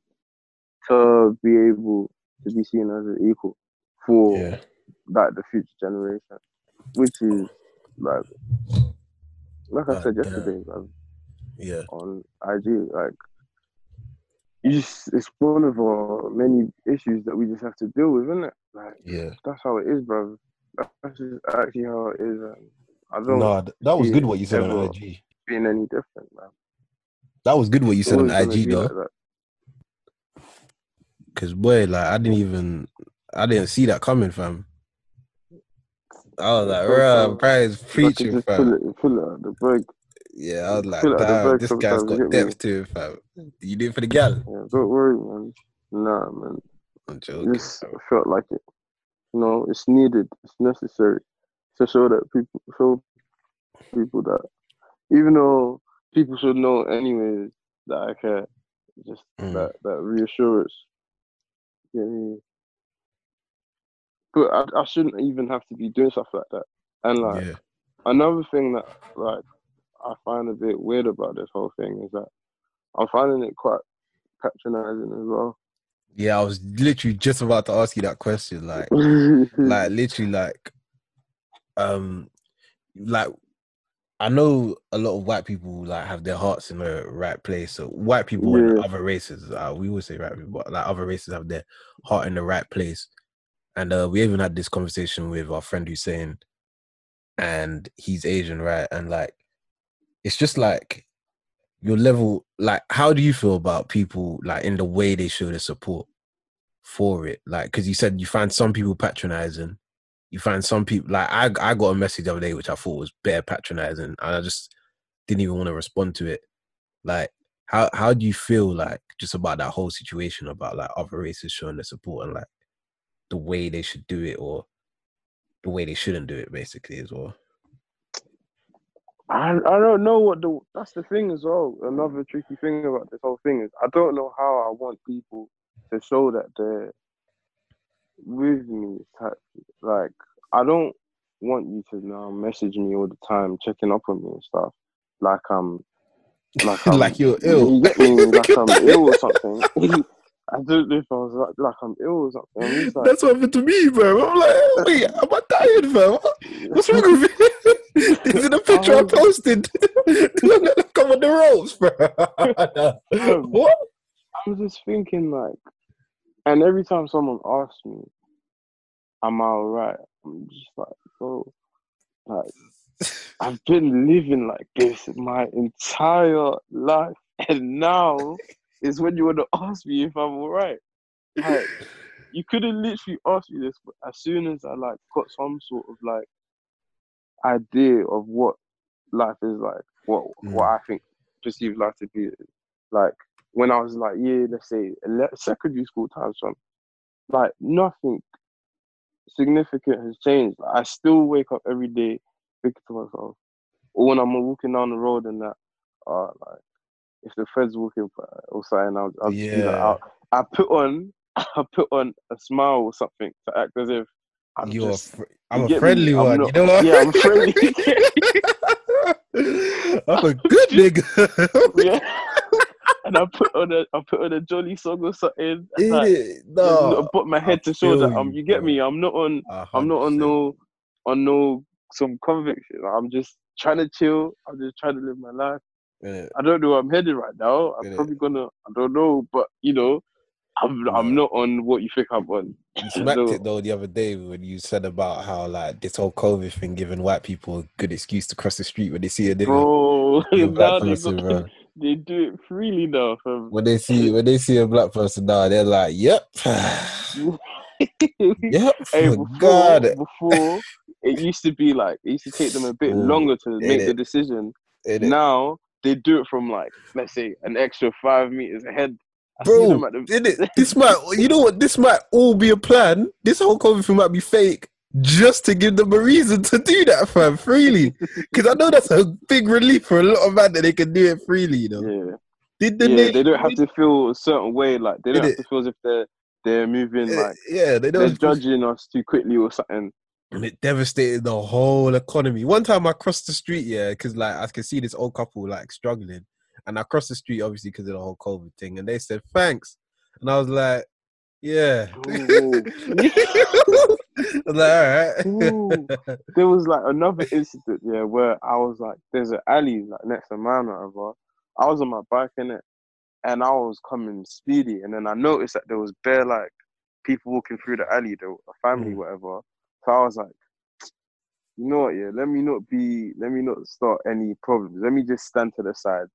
to be able to be seen as an equal for Yeah. like the future generation, which is like like I said yesterday, like, Yeah. on IG. Like, you just, it's one of our many issues that we just have to deal with, isn't it? Like, Yeah. that's how it is, bro. That's just actually how it is. And I don't No, that was good what you said on IG. being any different, man. That was good what you said on IG though. like. Cause boy, like I didn't even I didn't see that coming, fam. I was like, Sometimes bruh, Brian's I could preaching, just pull fam. it, pull it the break. Yeah, I was like, Pull out the damn, this guy's got you get me? depth to him, fam. You do it for the gal. Yeah, don't worry, man. Nah, man. I'm joking. Just felt like it. You know, it's needed. It's necessary to show that people show people that even though people should know anyways that I care. Just Mm. that that reassurance. Get me? But I, I shouldn't even have to be doing stuff like that. And like Yeah. another thing that like I find a bit weird about this whole thing is that I'm finding it quite patronizing as well. Yeah, I was literally just about to ask you that question. Like, like literally like um like I know a lot of white people like have their hearts in the right place. So white people and other races, uh, we always say white people, but like other races have their heart in the right place. And uh, we even had this conversation with our friend Hussein, and he's Asian, right? And like, it's just like your level. Like, how do you feel about people like in the way they show their support for it? Like, because you said you find some people patronizing, you find some people like I I got a message the other day which I thought was bare patronizing, and I just didn't even want to respond to it. Like, how how do you feel like just about that whole situation about like other races showing their support and like the way they should do it or the way they shouldn't do it, basically as well. I I don't know what the that's the thing as well. Another tricky thing about this whole thing is I don't know how I want people to show that they're with me. Type like I don't want you to now message me all the time, checking up on me and stuff. Like I'm like I'm, Like you're ill. You get me? Like I'm ill or something. I don't know if I was like, like I'm ill or something. Like, That's what happened to me, bro. I'm like, wait, am I dying, bro? What's wrong with me? this is the picture I Oh. posted. Look, look, I'm on the ropes, bro. Um, what? I'm just thinking like, and every time someone asks me, "Am I alright?" I'm just like, bro, like I've been living like this my entire life, and now is when you want to ask me if I'm alright. Like, you could have literally asked me this, but as soon as I like got some sort of like idea of what life is like, what what mm. I think perceived life to be, like when I was like, yeah, let's say secondary school times, son, like nothing significant has changed. Like, I still wake up every day thinking to myself, or when I'm walking down the road and that, uh, like if the Fed's walking or something, I'll, I'll be like, I'll, I put on, I put on a smile or something to act as if I'm You're a just. fr- I'm a get me? friendly one. not- you know what? Yeah, I'm friendly. I'm a good nigga. yeah. And I put on a I put on a jolly song or something. Is like, it? I No. put my head to show feel that um you, you get me. I'm not on A I'm not on no on no some conviction. I'm just trying to chill. I'm just trying to live my life. percent. I don't know where I'm headed right now. I'm Yeah. probably gonna I don't know, but you know, I'm I'm not on what you think I'm on. You smacked it though the other day when you said about how like this whole COVID thing giving white people a good excuse to cross the street when they see a nigga. Bro, with a black now they, person, got- bro. They do it freely now, fam. When they see when they see a black person now, they're like, "Yep, yep." Hey, before, God, before it used to be like it used to take them a bit Ooh, mm, longer to make the decision. Innit? Now they do it from like let's say an extra five meters ahead. I bro, the- this might you know what? This might all be a plan. This whole COVID thing might be fake. Just to give them a reason to do that, fam, freely. Because I know that's a big relief for a lot of men that they can do it freely, you know. yeah, Did the yeah, they don't have to feel a certain way. Like they don't have to feel as if they're they're moving Uh, like yeah, they they're don't judging us too quickly or something. and it devastated the whole economy. One time I crossed the street, yeah, because like I could see this old couple like struggling, and I crossed the street obviously because of the whole COVID thing, and they said thanks, and I was like, yeah, Ooh. I was like, all right, There was like another incident, yeah, where I was like, there's an alley like next to mine, or whatever. I was on my bike in it, and I was coming speedy, and then I noticed that there was bare like people walking through the alley, were a family, Mm. whatever. So I was like, you know what, yeah, let me not be, let me not start any problems. Let me just stand to the side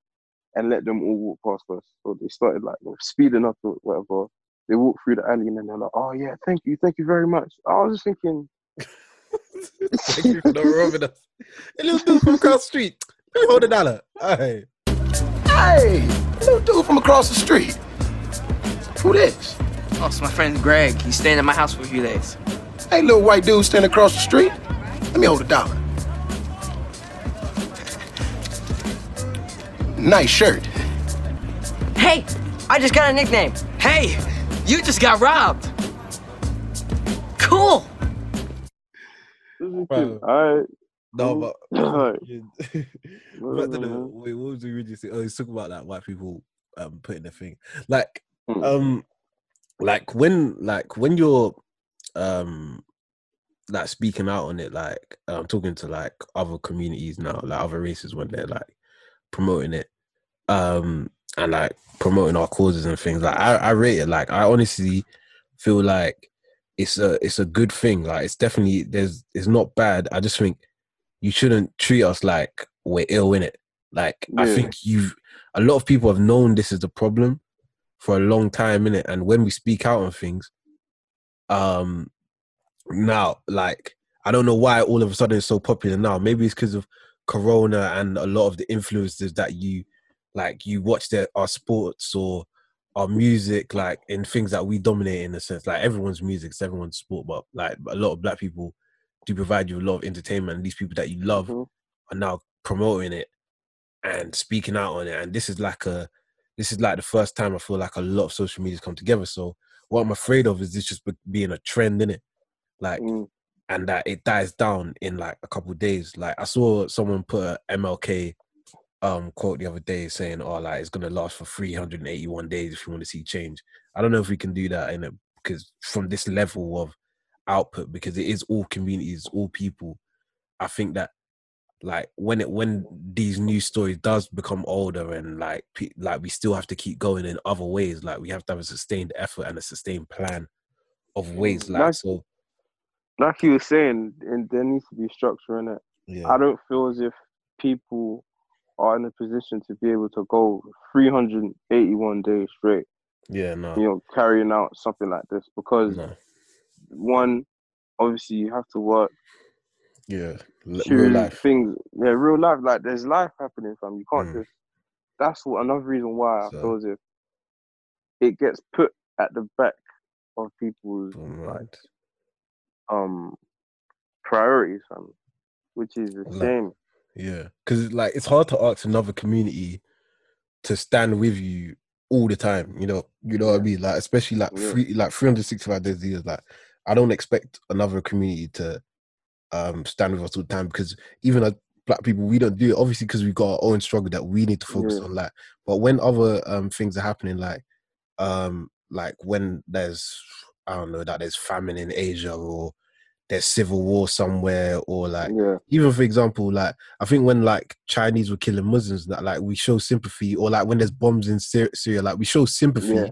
and let them all walk past us. So they started like speeding up or whatever. They walk through the alley and then they're like, oh yeah, thank you, thank you very much. I was just thinking, Thank you for not robbing us. A little dude from across the street. Let me hold a dollar. Hey, Hey, little dude from across the street. Who this? Oh, it's my friend Greg. He's staying at my house for a few days. Hey, little white dude standing across the street. Let me hold a dollar. Nice shirt. Hey, I just got a nickname. Hey, you just got robbed. Cool. All right. No, but Alright. Back the, wait, what was we really saying? Oh, he's talking about like white people um putting their thing. Like Hmm. um like when like when you're um like speaking out on it, like I'm talking to like other communities now, like other races when they're like promoting it, um and like promoting our causes and things. Like I, I rate it. Like I honestly feel like it's a it's a good thing. Like it's definitely there's it's not bad. I just think you shouldn't treat us like we're ill in it. Like I think you've a lot of people have known this is the problem for a long time in it, and when we speak out on things, um, now like I don't know why all of a sudden it's so popular now. Maybe it's because of Corona and a lot of the influences that you like you watch their our sports or our music like in things that we dominate in a sense like everyone's music is everyone's sport but like a lot of black people do provide you a lot of entertainment and these people that you love Mhm. are now promoting it and speaking out on it and this is like a this is like the first time i feel like a lot of social media's come together so what i'm afraid of is this just being a trend in it like Mm. and that it dies down in like a couple of days like i saw someone put a mlk um quote the other day saying oh like it's gonna last for 381 days if you want to see change. I don't know if we can do that in it because from this level of output because it is all communities all people. I think that like when it when these news stories does become older and like pe- like we still have to keep going in other ways like we have to have a sustained effort and a sustained plan of ways like Like- so like you were saying, and there needs to be structure in it. yeah. I don't feel as if people are in a position to be able to go 381 days straight, yeah no you know, carrying out something like this because no one, obviously you have to work. yeah L- Two real life things, yeah, real life. Like there's life happening, fam. You can't Mm. just. That's what another reason why I So- feel as if it gets put at the back of people's Don't like um priorities, fam, which is a Like- shame. Yeah, because like it's hard to ask another community to stand with you all the time. You know, you know what I mean. Like especially like Yeah. three, like three hundred sixty five days a year. Like I don't expect another community to um stand with us all the time because even as black people, we don't do it obviously because we've got our own struggle that we need to focus Yeah. on. Like, but when other um things are happening, like um like when there's I don't know that there's famine in Asia or there's civil war somewhere or like Yeah, even for example, like I think when like Chinese were killing Muslims, that like we show sympathy, or like when there's bombs in Syria, Syria like we show sympathy Yeah.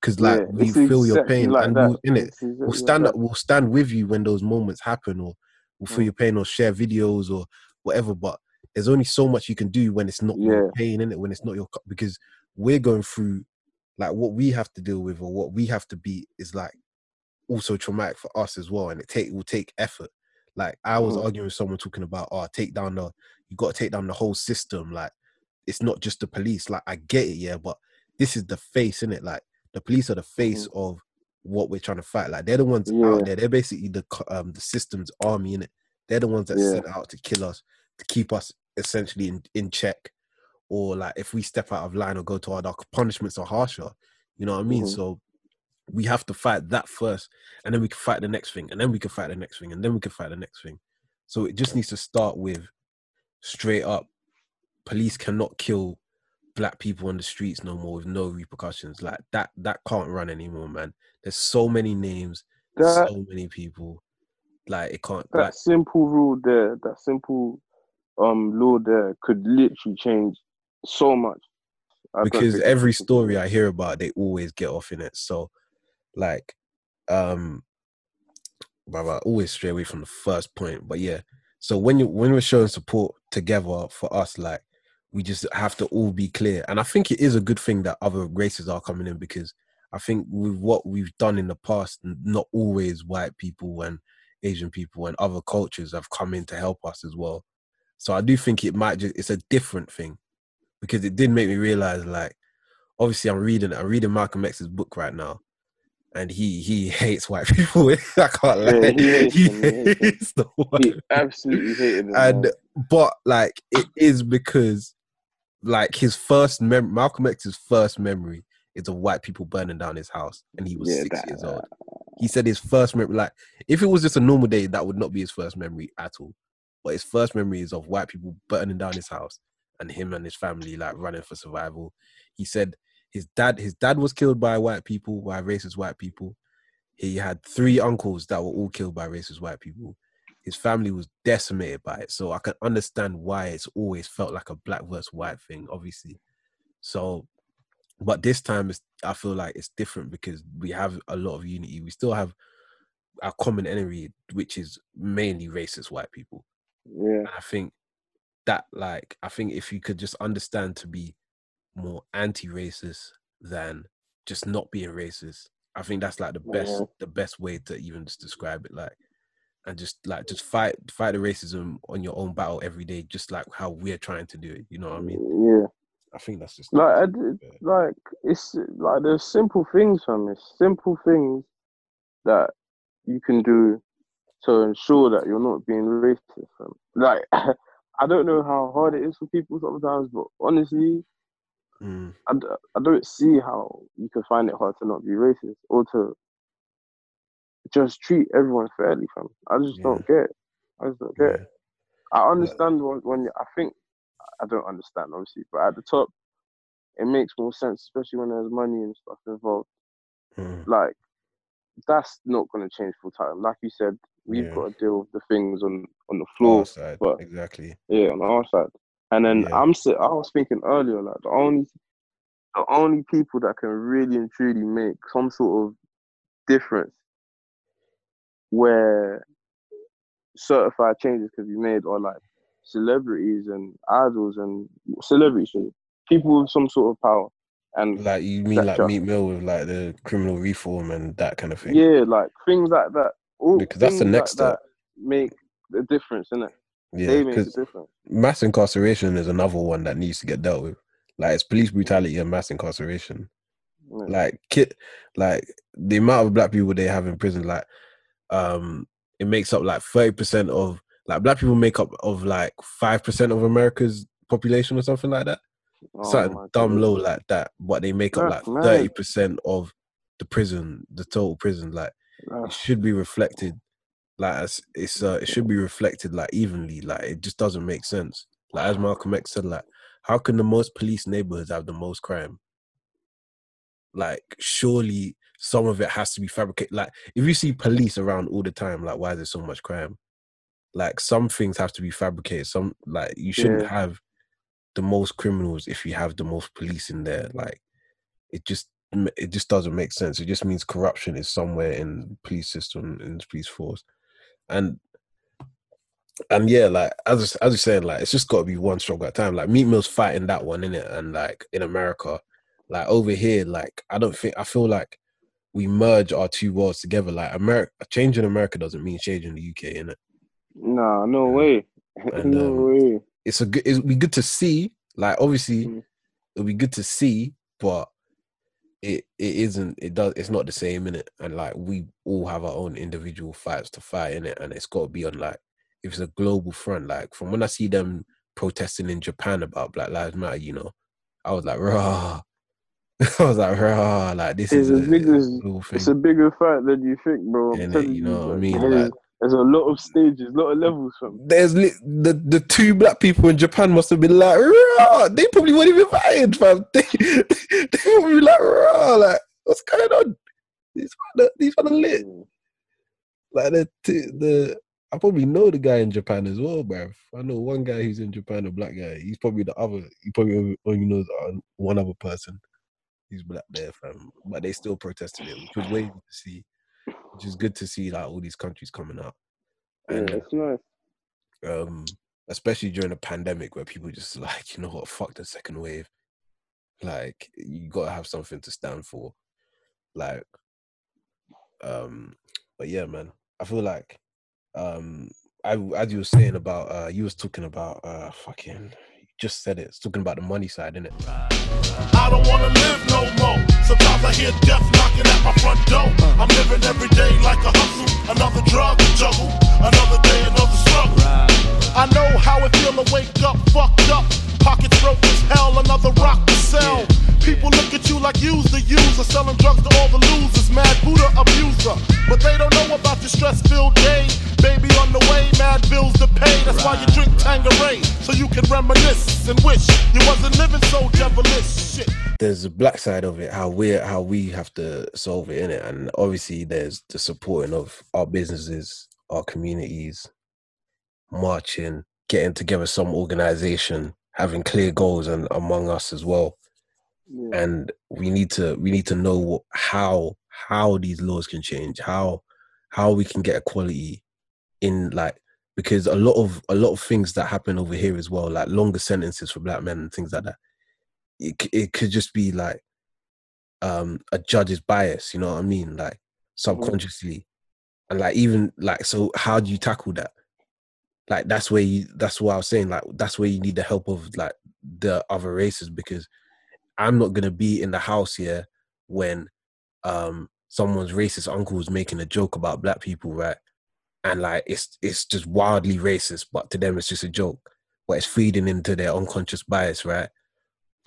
because like yeah. we It's feel your pain like and that. we'll, in it It's we'll stand like up, we'll stand with you when those moments happen, or we'll feel Mm. your pain or share videos or whatever. But there's only so much you can do when it's not Yeah. your pain in it, when it's not your because we're going through like what we have to deal with or what we have to be is like also traumatic for us as well, and it take will take effort. Like I was Mhm. arguing with someone talking about, oh, take down the you got to take down the whole system. Like it's not just the police. Like I get it, yeah, but this is the face in it. Like the police are the face of what we're trying to fight. Like they're the ones Mm-hmm. Yeah. out there. They're basically the um the system's army in it. They're the ones that Yeah. set out to kill us, to keep us essentially in, in check or like if we step out of line or go too hard, our punishments are harsher. You know what I mean? Mhm. So we have to fight that first, and then we can fight the next thing, and then we can fight the next thing, and then we can fight the next thing. So it just needs to start with straight up. Police cannot kill black people on the streets no more with no repercussions. Like that, that can't run anymore, man. There's so many names, That so many people. Like it can't. that Like simple rule there, that simple um law there could literally change so much. I because every story I hear about, they always get off in it. So, like, um, I always stray away from the first point. But yeah, so when you when we're showing support together for us, like, we just have to all be clear. And I think it is a good thing that other races are coming in because I think with what we've done in the past, not always white people and Asian people and other cultures have come in to help us as well. So I do think it might just it's a different thing because it did make me realize like obviously I'm reading I'm reading Malcolm X's book right now and he he hates white people. I can't lie. Yeah, he hates he them, hates hates the white He absolutely hated him. and man. but like it is because like his first mem Malcolm X's first memory is of white people burning down his house and he was Yeah, six that- years old. Uh, he said his first memory like if it was just a normal day, that would not be his first memory at all. But his first memory is of white people burning down his house and him and his family like running for survival. He said his dad his dad was killed by white people, by racist white people. He had three uncles that were all killed by racist white people. His family was decimated by it. So I can understand why it's always felt like a black versus white thing, obviously. So but this time it's I feel like it's different because we have a lot of unity. We still have our common enemy, which is mainly racist white people. yeah, And I think that like I think if you could just understand to be more anti-racist than just not being racist, I think that's like the best the best way to even just describe it. Like and just like just fight fight the racism on your own battle every day, just like how we're trying to do it. You know what I mean? yeah. I think that's just Like, I Yeah. like it's like there's simple things from this, simple things that you can do to ensure that you're not being racist. Fam. Like, I don't know how hard it is for people sometimes, but honestly, Mm, I, d- I don't see how you can find it hard to not be racist or to just treat everyone fairly, fam. I just Yeah. don't get it. I just don't get yeah. it. I understand when, when I think I don't understand obviously, but at the top, it makes more sense, especially when there's money and stuff involved. Mm, Like that's not going to change full time. Like you said, we've Yeah. got to deal with the things on on the our floor, side, but- exactly. yeah, on our side. And then Yeah. I'm I was thinking earlier, like the only the only people that can really and truly make some sort of difference where certified changes could be made are like celebrities and idols and celebrities, people with some sort of power. And Like you mean like. Meek Mill with like the criminal reform and that kind of thing. yeah, like things like that. All Because that's the next like step. make the difference, innit? Yeah, they make a because mass incarceration is another one that needs to get dealt with. Like it's police brutality and mass incarceration. Yeah. Like kid, like the amount of black people they have in prison, like um, it makes up like thirty percent of like black people make up of like five percent of America's population or something like that. Oh something dumb goodness. low like that, but they make up That's like thirty percent of the prison, the total prison. Like it should be reflected, like it's, it's uh, it should be reflected like evenly. Like it just doesn't make sense. Like as Malcolm X said, like how can the most police neighborhoods have the most crime? Like surely some of it has to be fabricated. Like if you see police around all the time, like why is there so much crime? Like some things have to be fabricated. Some like you shouldn't Yeah. have the most criminals if you have the most police in there. Like it just it just doesn't make sense. It just means corruption is somewhere in police system in the police force, and and yeah, like as I- as you said, like it's just got to be one struggle at a time. Like Meek Mill's fighting that one in it, and like in America, like over here, like I don't think I feel like we merge our two worlds together. Like America, change in America doesn't mean change in the UK, in it. Nah, no way. And, no um, way. It's a good. It'll be good to see. Like obviously, Mm. it'll be good to see, but it it isn't. It does. It's not the same in it. And like we all have our own individual fights to fight in it, and it's got to be on like if it's a global front. Like from when I see them protesting in Japan about Black Lives Matter, you know, I was like, rah I was like, raw, like this It's is a big as thing. it's a bigger fight than you think, bro. I'm you know what I mean? Like- there's a lot of mm. stages, a lot of levels from. There's li- the the two black people in Japan must have been like, raw. They probably weren't even fired, fam. They, they probably be like, raw, like, what's going on? These are these are lit. Mm. Like the t- the I probably know the guy in Japan as well, bruv. I know one guy who's in Japan, a black guy. He's probably the other. He probably only- knows one other person. He's black there, fam. But they still protested it, which was wavy to see. Which is good to see, like all these countries coming out, Yeah, it's nice. um, especially during a pandemic where people just like, you know what, fuck the second wave. Like you gotta have something to stand for. Like, um, but yeah, man, I feel like, um, I as you were saying about, uh, you was talking about, uh, fucking, you just said it. It's talking about the money side, innit? I don't wanna live no more. Sometimes I hear death knocking at my front door. I'm living every day juggle, another day, another struggle. I know how it feel to wake up fucked up. Pockets broke as hell, another rock to sell. People look at you like you's the user, selling drugs to all the losers, mad Buddha abuser. But they don't know about your stress-filled day. Baby on the way, mad bills to pay. That's why you drink Tanqueray, so you can reminisce and wish you wasn't living so devilish. Shit. there's a black side of it, how we how we have to solve it in it, and obviously there's the supporting of our businesses, our communities, marching, getting together some organization, having clear goals, and among us as well. Yeah. And we need to we need to know how how these laws can change, how how we can get equality in like because a lot of a lot of things that happen over here as well, like longer sentences for black men and things like that it, it could just be like um a judge's bias you know what i mean like subconsciously and like even like so how do you tackle that like that's where you that's what i was saying like that's where you need the help of like the other races because i'm not gonna be in the house here when um someone's racist uncle is making a joke about black people right and like it's it's just wildly racist but to them it's just a joke but it's feeding into their unconscious bias right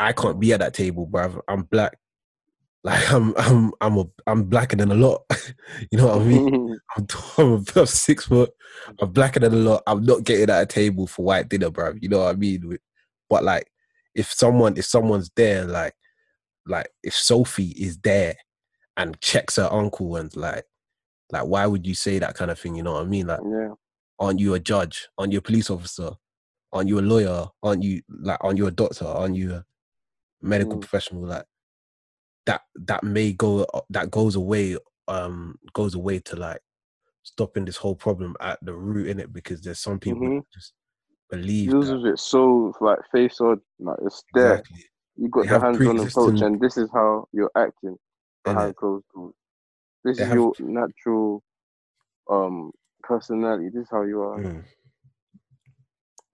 I can't be at that table, bruv. I'm black. Like I'm, I'm, I'm, a, I'm blacker than a lot. you know what I mean? I'm, I'm above six foot. I'm blacker than a lot. I'm not getting at a table for white dinner, bro. You know what I mean? But like, if someone, if someone's there, like, like if Sophie is there and checks her uncle and like, like, why would you say that kind of thing? You know what I mean? Like, yeah. aren't you a judge? Aren't you a police officer? Aren't you a lawyer? Aren't you like? Aren't you a doctor? Aren't you a medical Mm. professional? Like that. That may go. That goes away. Um, goes away to like stopping this whole problem at the root in it because there's some people Mhm. that just believe with it so like face on, like it's there. Exactly. You got They the hands-on approach, pre-existing- and this is how you're acting behind closed doors. This is have- your natural um personality. This is how you are. Mm.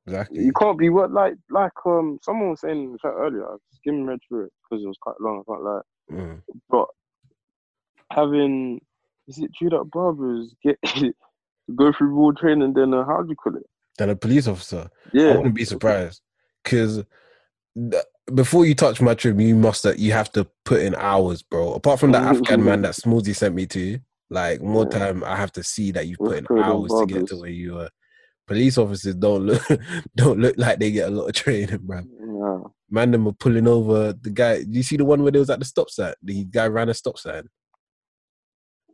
Exactly. You can't be what like like um someone was saying the earlier. I skimmed read through it because it was quite long. I can't lie, Mm. but having is it true that barbers get go through more training than a how do you call it? Than a police officer. Yeah, I wouldn't be surprised because before you touch my trim, you must have, you have to put in hours, bro. Apart from that Afghan man that Smoothie sent me to, like more Yeah. time, I have to see that you've put in hours to get to where you are. Police officers don't look don't look like they get a lot of training, bro. Yeah. Man, them were pulling over the guy. Do you see the one where they was at the stop sign? The guy ran a stop sign.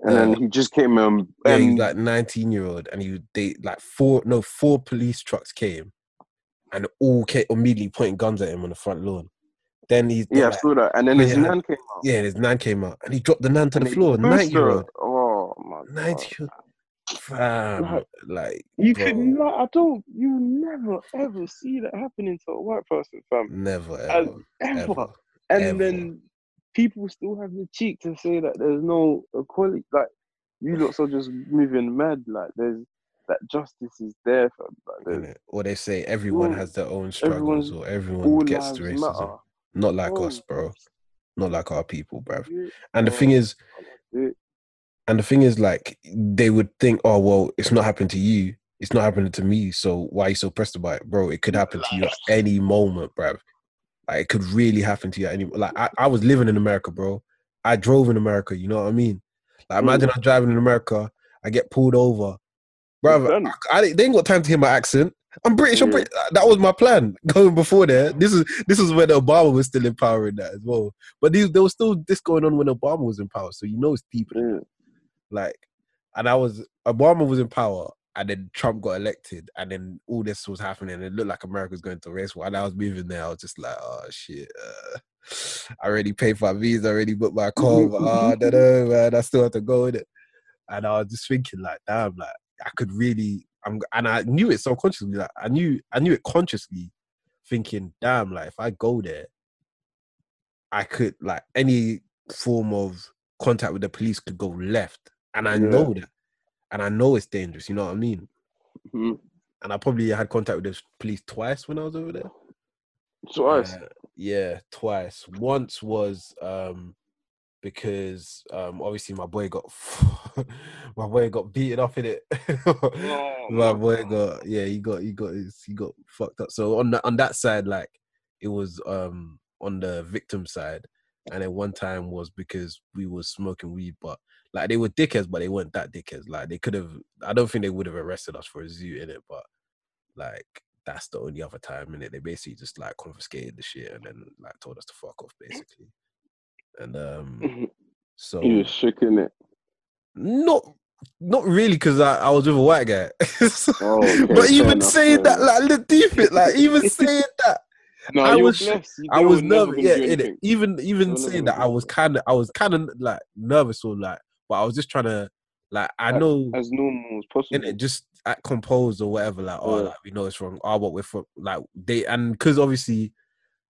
And then Uh, he just came um, Yeah, he's like 19 year old, and he they like four no four police trucks came, and all came immediately pointing guns at him on the front lawn. Then he's yeah, I like, saw that. And then his Yeah. nan came out. yeah, his nan came out, and he dropped the nan to and the floor. pushed 90 year old, Oh my 90 god. year old, fam, Like, like You bro, could not. I don't. You never ever see that happening to a white person, fam. never ever, ever. ever. And ever. then people still have the cheek to say that there's no equality. Like you lot are just moving mad. Like there's that justice is there, fam. Like there's? Or they say everyone has their own struggles, or everyone gets to racism. matter. Not like Oh, us, bro. Not like our people, bruv. And the thing is. And the thing is, like they would think, oh well, it's not happened to you. it's not happening to me. So why are you so pressed about it, bro? It could happen to you at any moment, bruv. Like it could really happen to you at any. Like I, I was living in America, bro. I drove in America. You know what I mean? Like imagine I'm driving in America, I get pulled over, done. I, I, they ain't got time to hear my accent. I'm British. I'm Yeah. British. That was my plan going before there. This is this is when Obama was still in power in that as well. But these, there was still this going on when Obama was in power, so you know it's deep. Yeah. Like, and I was Obama was in power, and then Trump got elected, and then all this was happening. And it looked like America was going to a race war. And I was moving there. I was just like, oh shit. Uh, I already paid for my visa, I already booked my car, but oh, I don't know, man. I still have to go in it. And I was just thinking, like, damn, like I could really. I'm, and I knew it subconsciously. Like I knew, I knew it consciously, thinking, damn, like if I go there, I could like any form of contact with the police could go left, and I Yeah. know that, and I know it's dangerous. You know what I mean? Mhm. And I probably had contact with the police twice when I was over there. Twice. Uh, yeah, twice. Once was um because um obviously my boy got my boy got beaten up in it. Oh, my boy got yeah, he got he got his, he got fucked up. So on that on that side, like it was um on the victim side, and then one time was because we was smoking weed, but like they were dickheads, but they weren't that dickheads. Like they could have, I don't think they would have arrested us for a zoo in it, but like that's the only other time in it. They basically just like confiscated the shit and then like told us to fuck off, basically. And um, so you was shook in it. not not really because I, I was with a white guy. Oh, okay, but even enough, saying fair that, like look deep it, like even saying that, No, I was were sh- blessed. You I was nervous. Yeah, in it. Even even saying that, I was kind of I was kind of like nervous or like, but I was just trying to like I As- know As normal as possible. in it just act composed or whatever. Like oh, Yeah. like we know it's wrong. Oh, but we're from like they and because obviously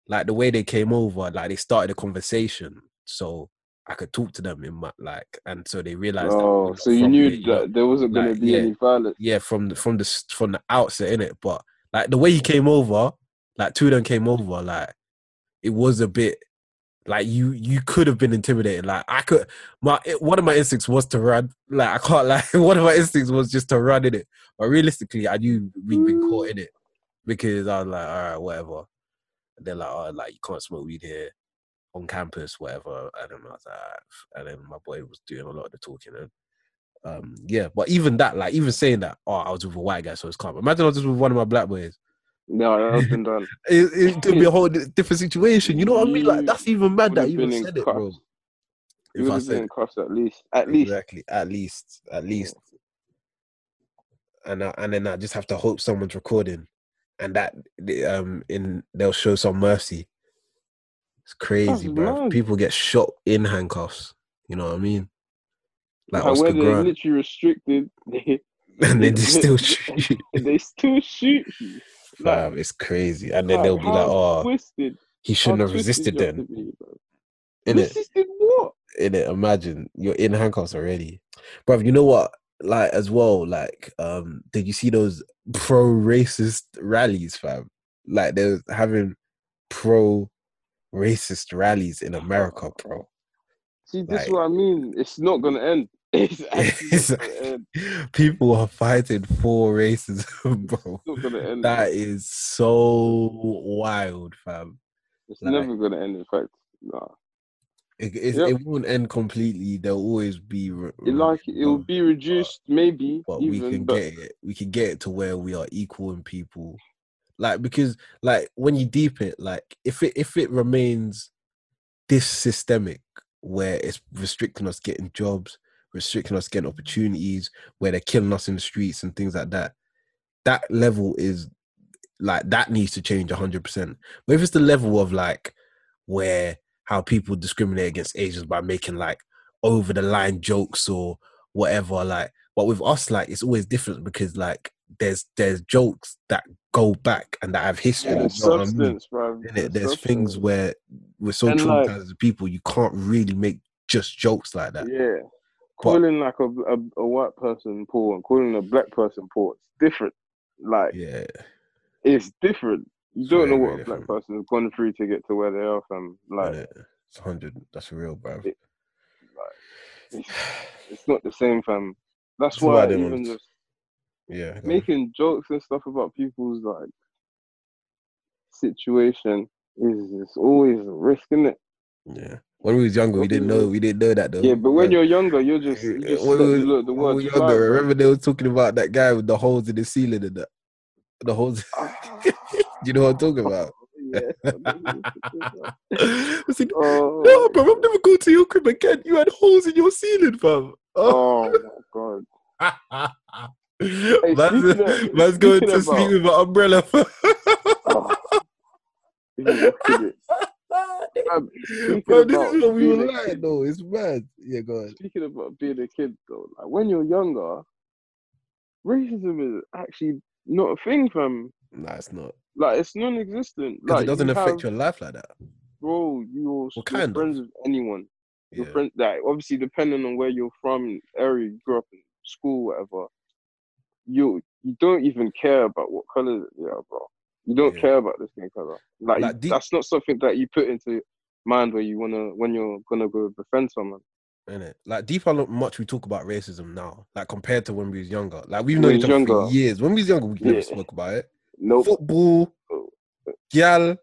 like the way they came over, like they started a conversation, so I could talk to them in my like, and so they realized. Oh, so you knew that there wasn't gonna be yeah. any violence. yeah, from the from the from the outset in it. But like the way he came over, like two of them came over, like it was a bit like you you could have been intimidated. Like I could my one of my instincts was to run. Like I can't like one of my instincts was just to run in it. But realistically, I knew we'd been caught in it because I was like, all right, whatever. And they're like, oh, like you can't smoke weed here on campus, whatever. And then I was like, and then my boy was doing a lot of the talking and um yeah, but even that, like even saying that, oh, I was with a white guy, so it's calm. Imagine I was just with one of my black boys. No, that's been done. It, it could be a whole different situation. You know what I mean? Like that's even mad that you even said it, bro. If I said cuffs at least. At least. exactly, at least, at least, and I, and then I just have to hope someone's recording, and that um in they'll show some mercy. It's crazy, bro. People get shot in handcuffs. You know what I mean? Like Like, Oscar they're literally restricted, they, and then they still shoot they still shoot you. Like, Fam, it's crazy. And then like, they'll be like, "Oh, twisted, he shouldn't have resisted then." be. In it, Resisted what? in it. Imagine you're in handcuffs already, bro. You know what? Like as well. Like, um, did you see those pro-racist rallies, fam? Like they're having pro-racist rallies in America, bro. See, this Like- is what I mean. It's not gonna end. It's actually It's not gonna end. People are fighting for racism, bro. It's not gonna end. That is so wild, fam. It's like- never gonna end. In fact, nah. It, it, Yep. it won't end completely. There'll always be re- It like it will be reduced, maybe but we can but get it. We can get it to where we are equal in people. Like because like when you deep it, like if it if it remains this systemic where it's restricting us getting jobs, restricting us getting opportunities, where they're killing us in the streets and things like that, that level is like that needs to change hundred percent. But if it's the level of like where how people discriminate against Asians by making like over the line jokes or whatever, like but with us, like it's always different because like there's there's jokes that go back and that have history. yeah, know what I mean? substance, bro. There's things where we're so And, traumatized like- as people, you can't really make just jokes like that. Yeah, calling like a, a a white person poor and calling a black person poor, it's different. Like Yeah, it's different. You It's don't know what a black person has gone through to get to where they are from. Like, innit? it's hundred. That's real, bro. It- it's, it's not the same, fam. That's That's why why even just Yeah. go on. making jokes and stuff about people's like situation is is always a risk, isn't it? Yeah. When we was younger, we didn't know we didn't know that though. Yeah, but when you're younger, you're just you just when we look, the when we younger, bro. remember they were talking about that guy with the holes in the ceiling and that the holes. Ah. you know what I'm talking about? Oh, yeah, I know what you're talking about. I said, Oh, no, bro, I'm never going to your crib again. You had holes in your ceiling, fam. Oh. oh my god. man's, of- man's going to sleep with an umbrella. Oh. Even look at it. Um, Bro, this is what we were like, though. It's mad. Yeah, go on. Speaking about being a kid, though, like when you're younger, racism is actually not a thing, fam. Nah, it's not. Like it's non-existent. Like it doesn't you affect have, your life like that. bro. You're, Well, kind of. friends with anyone. Your Yeah. friend, like obviously depending on where you're from, area you grew up in, school, whatever. You you don't even care about what color they are, bro. You don't Yeah. care about the skin color. Like, Like, you- that's not something that you put into mind where you wanna when you're gonna go befriend someone. In it, Like deep how much we talk about racism now, like compared to when we was younger. Like we've known each other for years. When we was younger, we never Yeah. spoke about it. Nope. Football, gal.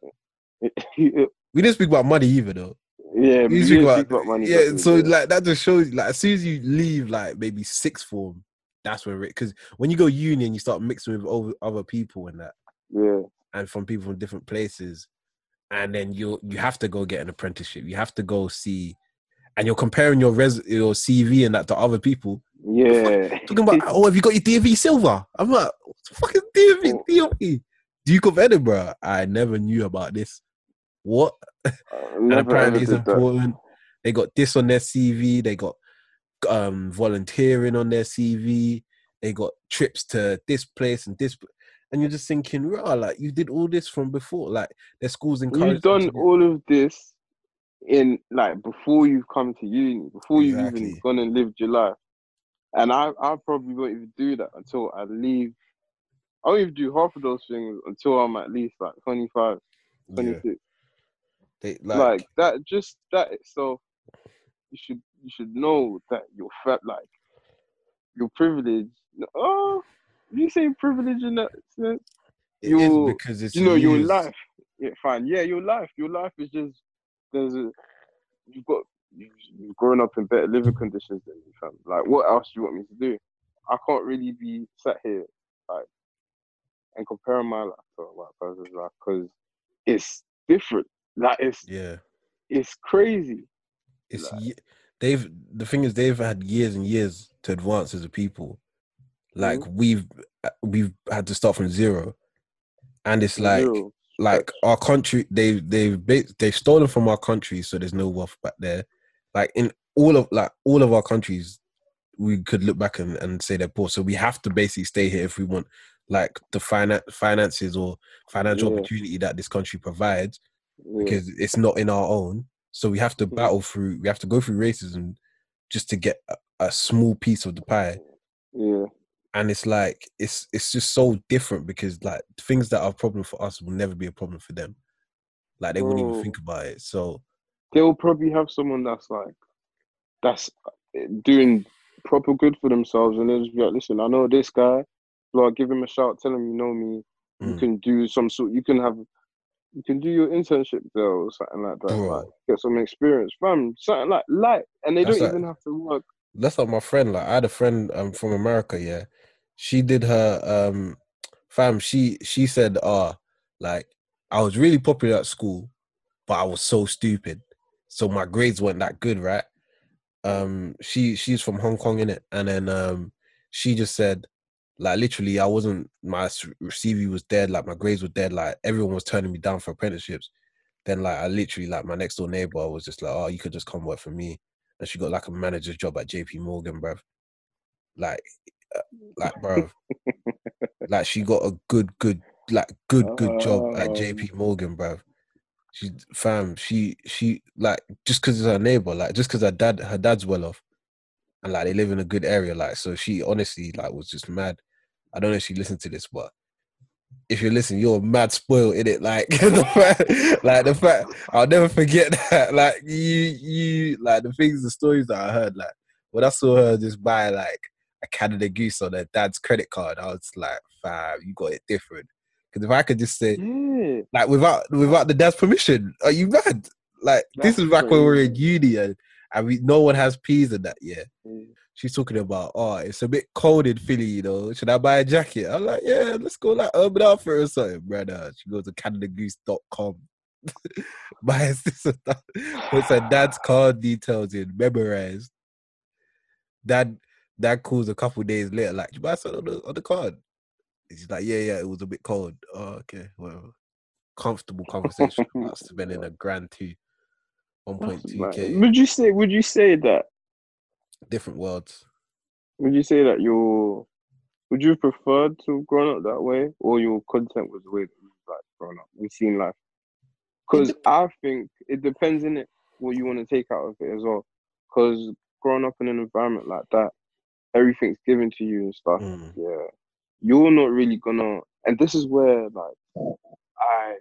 We didn't speak about money either, though. we We didn't speak speak about, about money. yeah. So yeah. like that just shows, like as soon as you leave, like maybe sixth form, that's when because when you go uni and you start mixing with other people and that, yeah, and from people from different places, and then you you have to go get an apprenticeship. You have to go see, and you're comparing your res your CV and that to other people. yeah. Talking about, oh, have you got your DofE silver? I'm like, what the fuck is DofE? Oh. DofE? Duke of Edinburgh. I never knew about this. What? And apparently it's did that. important. They got this on their CV. They got um volunteering on their CV. They got trips to this place and this, and you're just thinking, rah, like you did all this from before. Like their schools encourage. You've done all of this in like before you've come to uni, before you've Exactly. even gone and lived your life. And I, I probably won't even do that until I leave. I won't even do half of those things until I'm at least like 25, Yeah. 26. They, Like, like, that, just that itself, you should you should know that you're fat. Like you're privileged. Oh, you say privilege in that sense? it is you- because it's you know your life. Yeah, fine. Yeah, your life. Your life is just there's a you've got you- you've grown up in better living conditions than me, fam. Like, what else do you want me to do? I can't really be sat here like and comparing my life to a white person's life because it's different. Like, it's Yeah. it's crazy. it's Like- they've the thing is they've had years and years to advance as a people like Mm-hmm. we've uh, we've had to start from zero and it's like Zero. like our country they they've they've stolen from our country so there's no wealth back there like in all of like all of our countries we could look back and, and say they're poor so we have to basically stay here if we want like the finan- finances or financial Yeah. opportunity that this country provides Yeah. because it's not in our own. So we have to Mhm. battle through. We have to go through racism just to get a, a small piece of the pie. yeah. And it's like it's it's just so different because like things that are a problem for us will never be a problem for them. Like they wouldn't even think about it. So they'll probably have someone that's like that's uh, doing proper good for themselves and they'll just be like, listen, I know this guy, like give him a shout, tell him you know me, you Mm. can do some sort you can have you can do your internship there or something like that. Bro. Like get some experience. Fam, something like light. And they That's don't like- even have to work. that's like my friend. Like I had a friend um from America. Yeah, she did her um fam. She she said, "Ah, like I was really popular at school, but I was so stupid, so my grades weren't that good, right?" Um, she she's from Hong Kong in it, and then um she just said, like literally, I wasn't my CV was dead, like my grades were dead, like everyone was turning me down for apprenticeships. Then like I literally like my next door neighbor was just like, "Oh, you could just come work for me." and she got like a manager's job at JP Morgan, bruv. Like, uh, like, bruv. like, she got a good, good, like, good, good job at. JP oh. Morgan, bruv. She, fam, she, she, like, just because it's her neighbor, like, just because her dad, her dad's well off, and like they live in a good area, like, so she honestly, like, was just mad. I don't know if she listened to this, but if you're listening, you're mad spoiled in it. Like the fact, like the fact, I'll never forget that. Like you, you, like the things, the stories that I heard. Like when I saw her just buy like a Canada Goose on their dad's credit card. I was like, fam, you got it different. Because if I could just say, like, without without the dad's permission, are you mad? Like, this is back when we were in uni and, and we no one has peas in that. year. Yeah. Mm. she's talking about, oh, it's a bit cold in Philly, you know. Should I buy a jacket? I'm like, yeah, let's go like Urban Outfitters or something, brother. She goes to CanadaGoose.com. Buys this and that. Puts her dad's card details in, memorized. Dad, dad calls a couple days later, like, you buy something on the, on the card? He's like, yeah, yeah, it was a bit cold. Oh, okay, well, comfortable conversation about spending a grand two, 1.2k. Would you say? Would you say that? different worlds. Would you say that you're? Would you preferred to have grown up that way, or your content was the way that you've like grown up? We've seen life. Because I think it depends in it what you want to take out of it as well. Because growing up in an environment like that, everything's given to you and stuff. Mm. Yeah, you're not really gonna. And this is where like I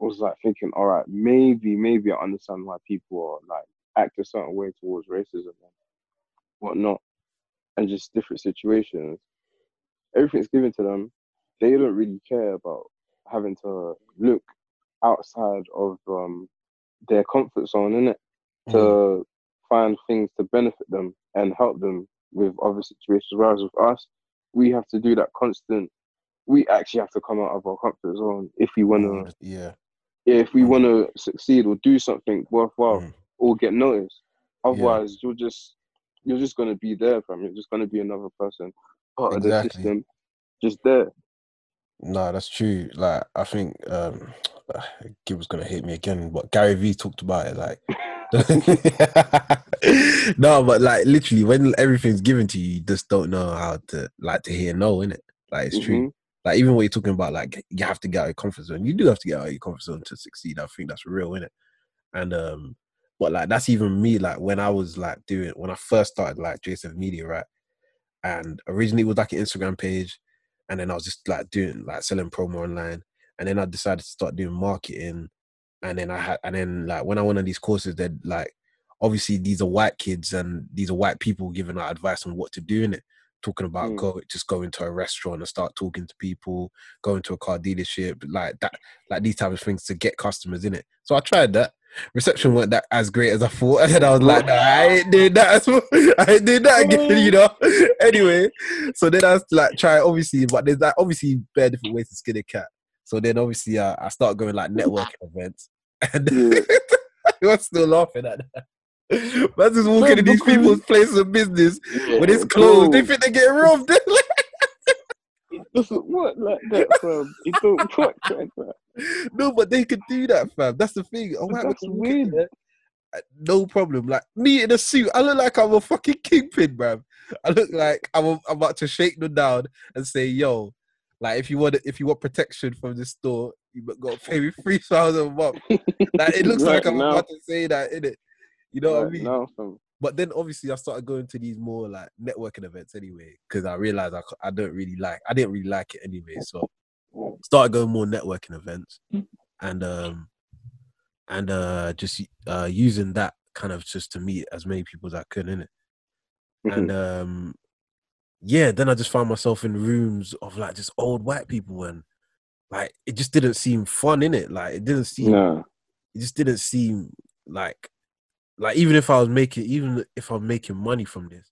was like thinking, all right, maybe, maybe I understand why people are like act a certain way towards racism and whatnot, and just different situations. Everything's given to them. They don't really care about having to look outside of um their comfort zone, innit? Mm. To find things to benefit them and help them with other situations. Whereas with us, we have to do that constant. We actually have to come out of our comfort zone if we want to Yeah. if we want to succeed or do something worthwhile Mm. or get noticed. Otherwise, you're just you're just gonna be there, fam. You're just gonna be another person, part of the system, just there. No, that's true. Like I think um Gibbs gonna hate me again, but Gary Vee talked about it like No, but like literally when everything's given to you, you just don't know how to like to hear no, in it. Like it's true. Mhm. Like even what you're talking about, like you have to get out of your comfort zone. You do have to get out of your comfort zone to succeed. I think that's real, in it. And um but like that's even me, like when I was like doing when I first started like JSF Media, right? And originally it was like an Instagram page, and then I was just like doing like selling promo online, and then I decided to start doing marketing, and then I had and then like when I went on these courses, they're like obviously these are white kids and these are white people giving out advice on what to do in it talking about Mm. go just go into a restaurant and start talking to people go into a car dealership like that like these type of things to get customers in it so i tried that reception weren't that as great as i thought and then i was like nah, i ain't did that as well. i ain't did that again you know anyway so then i was like try obviously but there's like obviously bare different ways to skin a cat so then obviously uh, i start going like networking events and Yeah. you're still laughing at that Man's just walking in these people's places of business when it's Yeah, closed. They think they get robbed. It doesn't work like that, fam. It don't work like that. no, but they could do that, fam. That's the thing. Oh, that's weird. No problem. Like me in a suit, I look like I'm a fucking kingpin, bruv. I look like I'm, I'm about to shake them down and say, "Yo, like if you want if you want protection from the store, you got to pay me three thousand a month." Like it looks like I'm about to say that, in it. You know what I mean? fam. But then obviously I started going to these more like networking events anyway because I realized I, I don't really like I didn't really like it anyway. So started going more networking events and um and uh just uh using that kind of just to meet as many people as I could in it. And um yeah, then I just found myself in rooms of like just old white people and like it just didn't seem fun in it. Like it didn't seem Nah. it just didn't seem like like even if I was making even if I'm making money from this,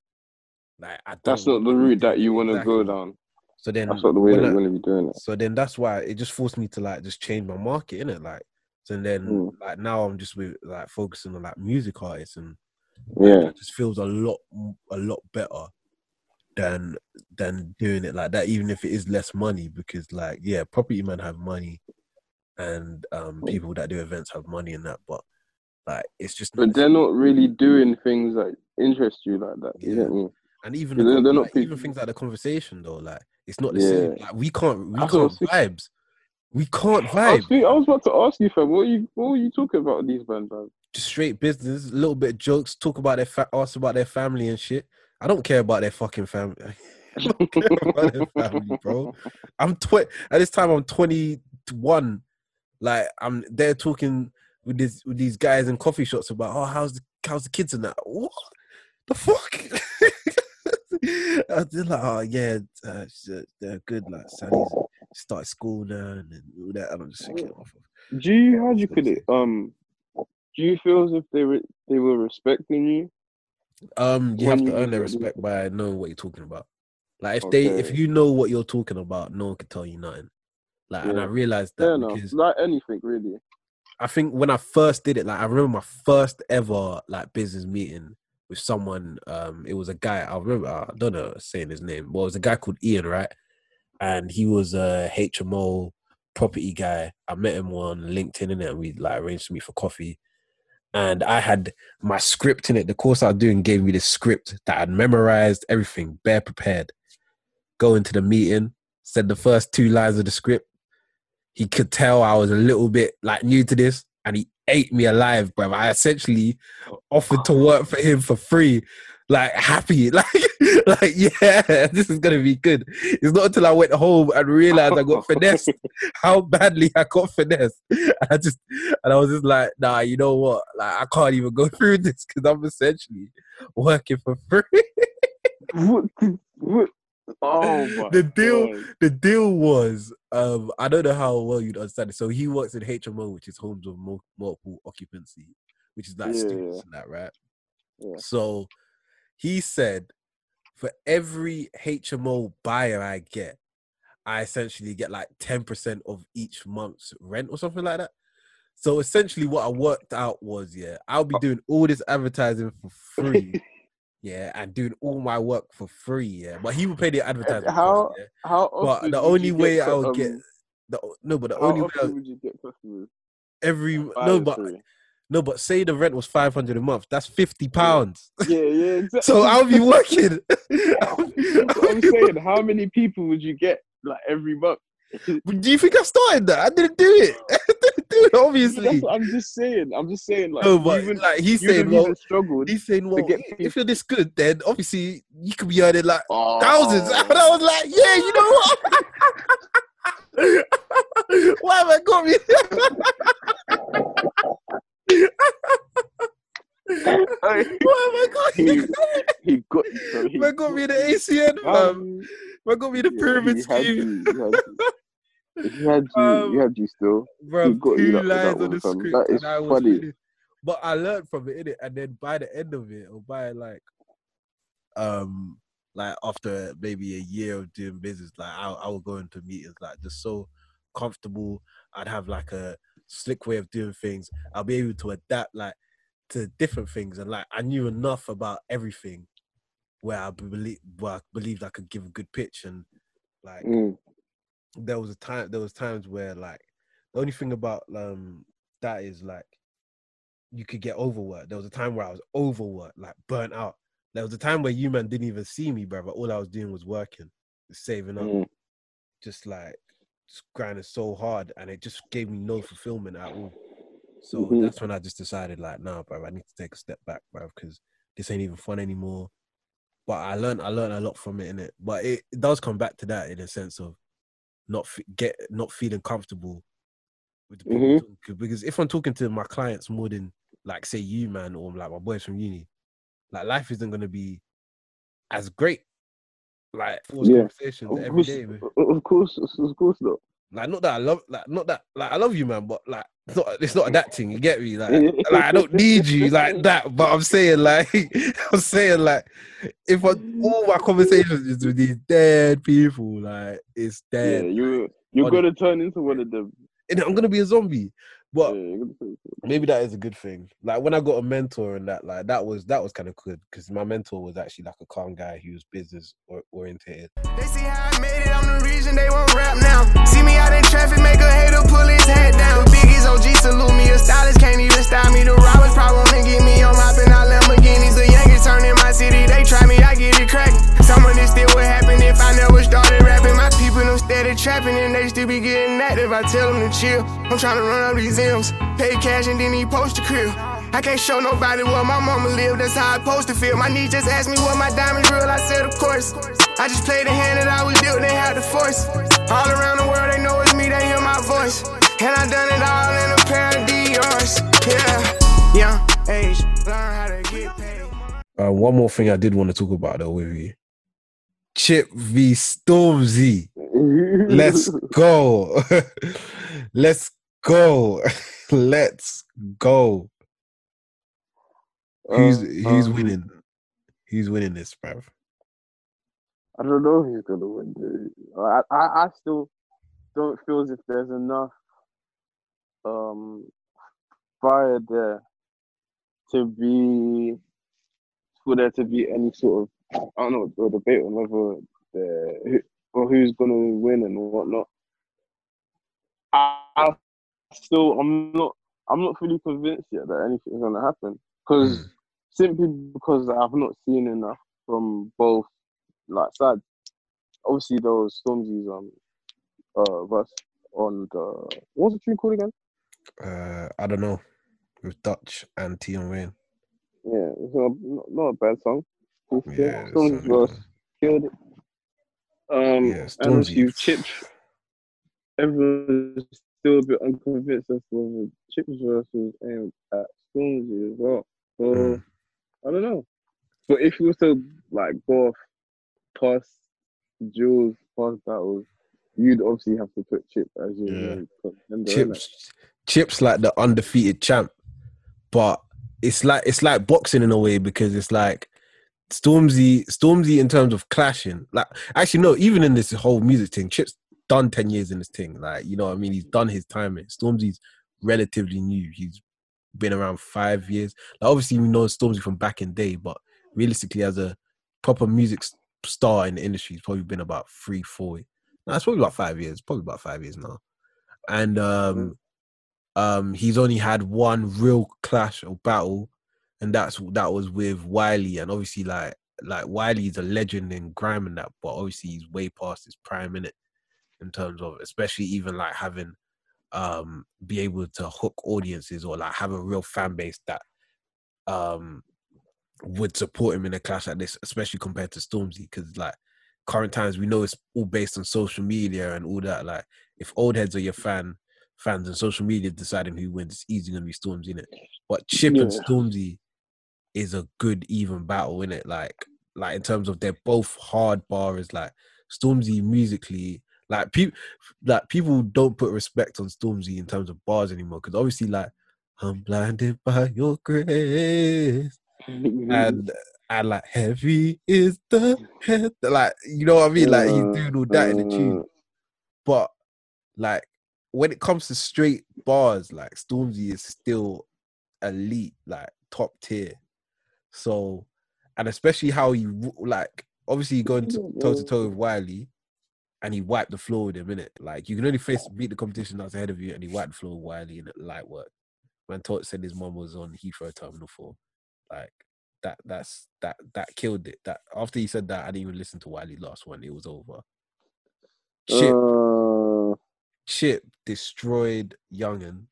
like I That's don't not the route that you want to Exactly. go down. So then That's not the way that I- you want to be doing it. so then that's why it just forced me to like just change my market in it like so then Mm. like now I'm just with like focusing on like music artists and Yeah. it just feels a lot a lot better than than doing it like that even if it is less money because like yeah property men have money and um people that do events have money and that but like it's just But they're not really doing things that interest you like that. You Yeah. get me? And even they're- they're like, even things like the conversation though like it's not the same like we can't we I can't vibes we can't I vibe was, I was about to ask you, fam. What are you? What were you talking about these bands, man? just straight business, a little bit of jokes, talk about their fa- ask about their family and shit. I don't care about their fucking family. I don't care about their family, bro. I'm tw- at this time I'm 21. Like I'm they're talking with this with these guys in coffee shops about oh how's the how's the kids and that. What the fuck? I was like, oh yeah, uh, they're good. Like Sally's start school now and all that. And I'm just thinking, off of, Do you how do you put it? Um, do you feel as if they were they were respecting you? um, you have to earn their respect by knowing what you're talking about. Like if they, if you know what you're talking about, no one can tell you nothing. Like, and I Yeah. realized that because Like anything really. I think when I first did it, like I remember my first ever like business meeting with someone. Um, it was a guy. I remember. I don't know saying his name, Well, it was a guy called Ian, right? And he was a HMO property guy. I met him on LinkedIn and we like arranged to meet for coffee. And I had my script in it. The course I was doing gave me the script that I'd memorized, everything, bare prepared. Go into the meeting, said the first two lines of the script he could tell I was a little bit like new to this, and he ate me alive, bro. I essentially offered to work for him for free, like happy, like, like yeah, this is gonna be good. It's not until I went home and realized I got finessed, how badly I got finessed, and I just, and I was just like, nah, you know what? Like, I can't even go through this because I'm essentially working for free. What? what? Oh The deal- God. the deal was um I don't know how well you'd understand it. So he works in HMO, which is homes of multiple occupancy, which is like Yeah, students and that, right? Yeah. So he said for every HMO buyer I get, I essentially get like 10% of each month's rent or something like that. So essentially what I worked out was yeah, I'll be doing all this advertising for free. yeah, and doing all my work for free, yeah. But he would pay the advertising cost, how- yeah. How But the only way I would get um, the no, but the how only way I, often would you get customers? every no, but free? no, but say the rent was five hundred a month. That's fifty pounds. yeah, yeah, exactly. So I'll be working. I'll be, I'll I'm saying. How many people would you get like every month? Do you think I started that? I didn't do it. I didn't. Obviously, I'm just saying. I'm just saying. Like, no, but even, like he's saying, well, struggled. he's saying, well, if you're this good, then obviously you could be earning like Oh, thousands. And I was like, yeah, you know what? Why have I got me? Why have I got he, he got. So he Why got me the ACN, fam? Um, Why got me the pyramid scheme? You, He had you. He had you. Um, he had you still. Bro, two lines on the fam. script, That is and I funny. reading. But I learned from it, innit? And then by the end of it, or by like, um, like after maybe a year of doing business, like I, I would go into meetings like just so comfortable. I'd have like a slick way of doing things. I'll be able to adapt like to different things, and like I knew enough about everything where I believe, where I believed I could give a good pitch, and like Mm. There was a time there was times where like the only thing about um that is like you could get overworked. There was a time where I was overworked, like burnt out. There was a time where you man didn't even see me, brother. All I was doing was working, saving up, Mm. just like just grinding so hard, and it just gave me no fulfillment at all. So Mhm. that's when I just decided, like, nah, bro, I need to take a step back, bro, because this ain't even fun anymore. But I learned, I learned a lot from it in it. But it, it does come back to that in a sense of not fe- get not feeling comfortable with the people I'm Mhm. talking to. because if I'm talking to my clients more than like say you man or like my boys from uni, like life isn't gonna be as great. Like forced Yeah. conversations Of every course, day. man. of course, of course not. Like not that I love, like not that, like I love you, man, but like it's not, it's not that thing. You get me? Like, like I don't need you like that. But I'm saying, like, I'm saying, like, if I, all my conversations is with these dead people, like it's dead. Yeah, you you're gonna turn into one of them. And I'm gonna be a zombie. But Yeah, you're gonna turn into- maybe that is a good thing. Like when I got a mentor and that, like that was that was kind of good because my mentor was actually like a calm guy. He was business or, orientated. They see how I made it, I'm the reason they won't rap now. See me out in traffic, make a hater pull his head down. Biggie's OG salute me, a stylist can't even style me. The robbers probably wanna get me on mopping out Lamborghinis. The Yankees turn in my city, they try me, I get it cracking. Some of this still would happen if I never started rapping. My them steady trapping and they still be getting active. I tell them to chill. I'm trying to run up these M's, pay cash and then he post a crib. I can't show nobody where my mama live, that's how I supposed to feel. My niece just asked me what my diamonds real, I said of course. I just played the hand that I was dealt, they had the force. All around the world, they know it's me, they hear my voice. And I done it all in a pair of Dior's. Yeah, young age, learn how to get paid. Uh, one more thing I did want to talk about though with you Chip v Stormzy. Let's go. Let's go. Let's go. He's Uh, who's um, winning? He's winning this, bruv? I don't know who's gonna win. Dude. I, I I still don't feel as if there's enough um fire there to be for there to be any sort of I don't know debate on whether the or who's gonna win and whatnot. I, I still I'm not I'm not fully convinced yet that anything's gonna happen because Mm. simply because I've not seen enough from both like sides. Obviously, was Stormzy's um uh verse on the what was the tune called again? Uh, I don't know. With Dutch and Tion Wayne. Yeah, it's not, not, not a bad song. Yeah, Stormzy's verse killed it. Um, Yeah, and Stormzy. obviously Chips. Everyone's still a bit unconvinced as to whether Chips versus aimed at Stormzy as well. So Mm. I don't know. But if you were to like go off past duels, past battles, you'd obviously have to put Chip as your Yeah. contender. Chips, Chips like the undefeated champ, but it's like it's like boxing in a way because it's like Stormzy, Stormzy in terms of clashing. Like actually, no, even in this whole music thing, Chips done ten years in this thing. Like you know, what I mean, he's done his time. in. Stormzy's relatively new. He's been around five years. Like obviously, we know Stormzy from back in day, but realistically, as a proper music star in the industry, he's probably been about three, four. No, it's probably about five years. Probably about five years now. And um, um, he's only had one real clash or battle, and that's that was with Wiley. And obviously, like like Wiley's a legend in grime and that, but obviously he's way past his prime in it in terms of especially even like having um be able to hook audiences or like have a real fan base that um would support him in a clash like this, especially compared to Stormzy, because like current times we know it's all based on social media and all that. Like if old heads are your fan fans and social media deciding who wins, it's easy gonna be Stormzy in it. But Chip and Stormzy is a good even battle in it. Like like in terms of they're both hard bars. Like Stormzy musically, like people like people don't put respect on Stormzy in terms of bars anymore because obviously like I'm blinded by your grace and and like heavy is the head like you know what I mean like he's doing all that in the tune Uh, but like when it comes to straight bars like Stormzy is still elite like top tier so and especially how he like obviously going toe to toe with Wiley and he wiped the floor with him in it like you can only face beat the competition that's ahead of you and he wiped the floor with Wiley in light work man taught said his mom was on Heathrow Terminal 4 like that that's that that killed it. That after he said that, I didn't even listen to Wiley last one. It was over. Chip uh, Chip destroyed Yungen.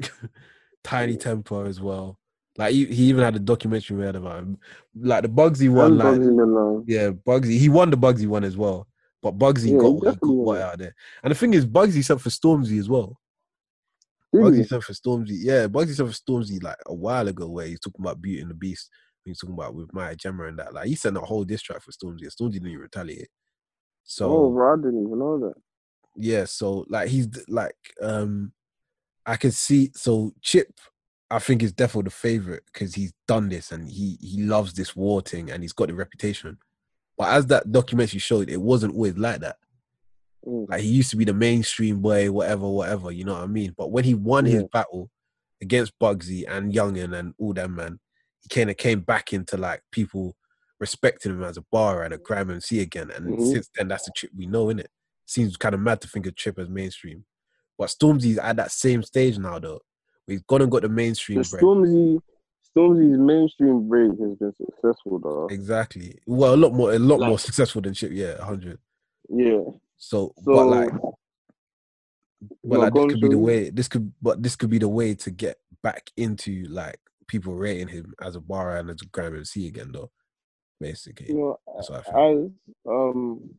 Tinie Tempah as well. Like he, he even had a documentary made about him. Like the Bugzy one, and like Bugzy yeah, Bugzy. He won the Bugzy one as well. But Bugzy Yeah, got what he got what out there. And the thing is, Bugzy sent for Stormzy as well. Did Bugzy sent for Stormzy. Yeah, Bugzy sent for Stormzy like a while ago where he's talking about Beauty and the Beast. He's talking about with Maya Jama and that. Like he sent a whole diss track for Stormzy. and Stormzy didn't even retaliate. So Oh, bro, I didn't even know that. yeah, so like he's like um I can see so Chip I think is definitely the favorite because he's done this and he he loves this war thing and he's got the reputation. But as that documentary showed, it wasn't always like that. Mm. Like he used to be the mainstream boy, whatever, whatever, you know what I mean? But when he won his battle against Bugzy and Yungen and all that man, he kind of came back into like people respecting him as a bar and a grime MC again. And Mhm. since then, that's the Chip we know, in it. Seems kind of mad to think of Chip as mainstream. But Stormzy's at that same stage now, though. We've gone and got the mainstream The bread. Stormzy, Stormzy's mainstream break has been successful, though. Exactly. Well, a lot more, a lot more successful than Chip. Yeah, hundred. Yeah. So, So, but like, but No, like this could be the way. This could, but this could be the way to get back into like people rating him as a bar and as a grime MC again, though. Basically, you know, that's what I think. as um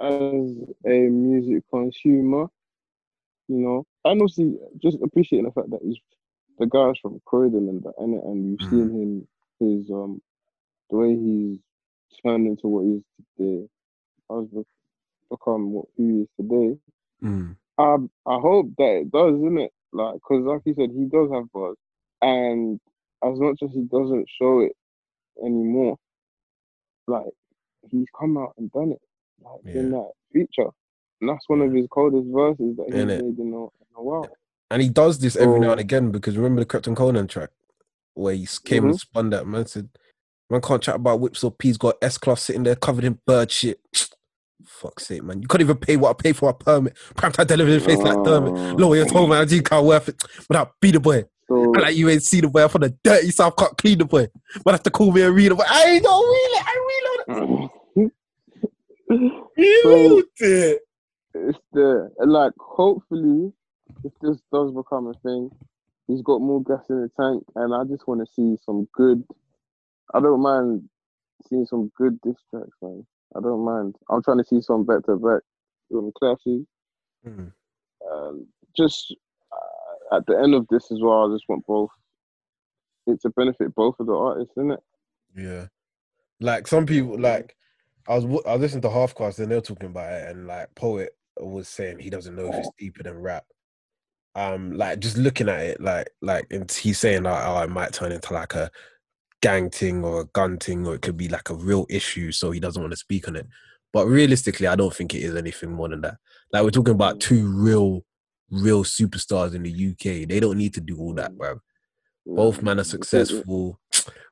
as a music consumer, you know, and obviously just appreciating the fact that he's the guy's from Croydon and that, and, and you've Mm. seen him his um the way he's turned into what he is today, has be- become what he is today. Mm. I I hope that it does, isn't it? Like, cause like you said, he does have buzz, and as much as he doesn't show it anymore, like he's come out and done it, like in that feature, and that's one of his coldest verses that Innit? made in a, in a while. And he does this every now and again because remember the Krept and Konan track where he came and Mhm. spun that man said, "Man can't chat about whips or peas. Got S class sitting there covered in bird shit." Fuck's sake, man! You can't even pay what I pay for a permit. Prime time delivery face like Dermot. Oh. Lawyer told me I didn't can't worth it. But I'll beat the boy. So I like you ain't see the boy. I'm from the dirty south. Can't clean the boy. But have to call me and read the boy. I ain't don't read it. I read it. You So- read it. It's the like hopefully if this does become a thing, he's got more gas in the tank and I just wanna see some good I don't mind seeing some good diss tracks, man. I don't mind. I'm trying to see some back to back um, classes. Mm. Um, just uh, at the end of this as well, I just want both it to benefit both of the artists, isn't it? Yeah, like some people, like I was I was listening to Halfcast and they were talking about it, and like Poet was saying he doesn't know if it's deeper than rap. Um, like just looking at it, like like and he's saying like, oh, it might turn into like a gang thing or a gun thing, or it could be like a real issue, so he doesn't want to speak on it. But realistically, I don't think it is anything more than that. Like we're talking about two real, real superstars in the UK. They don't need to do all that, bro. Both men are successful.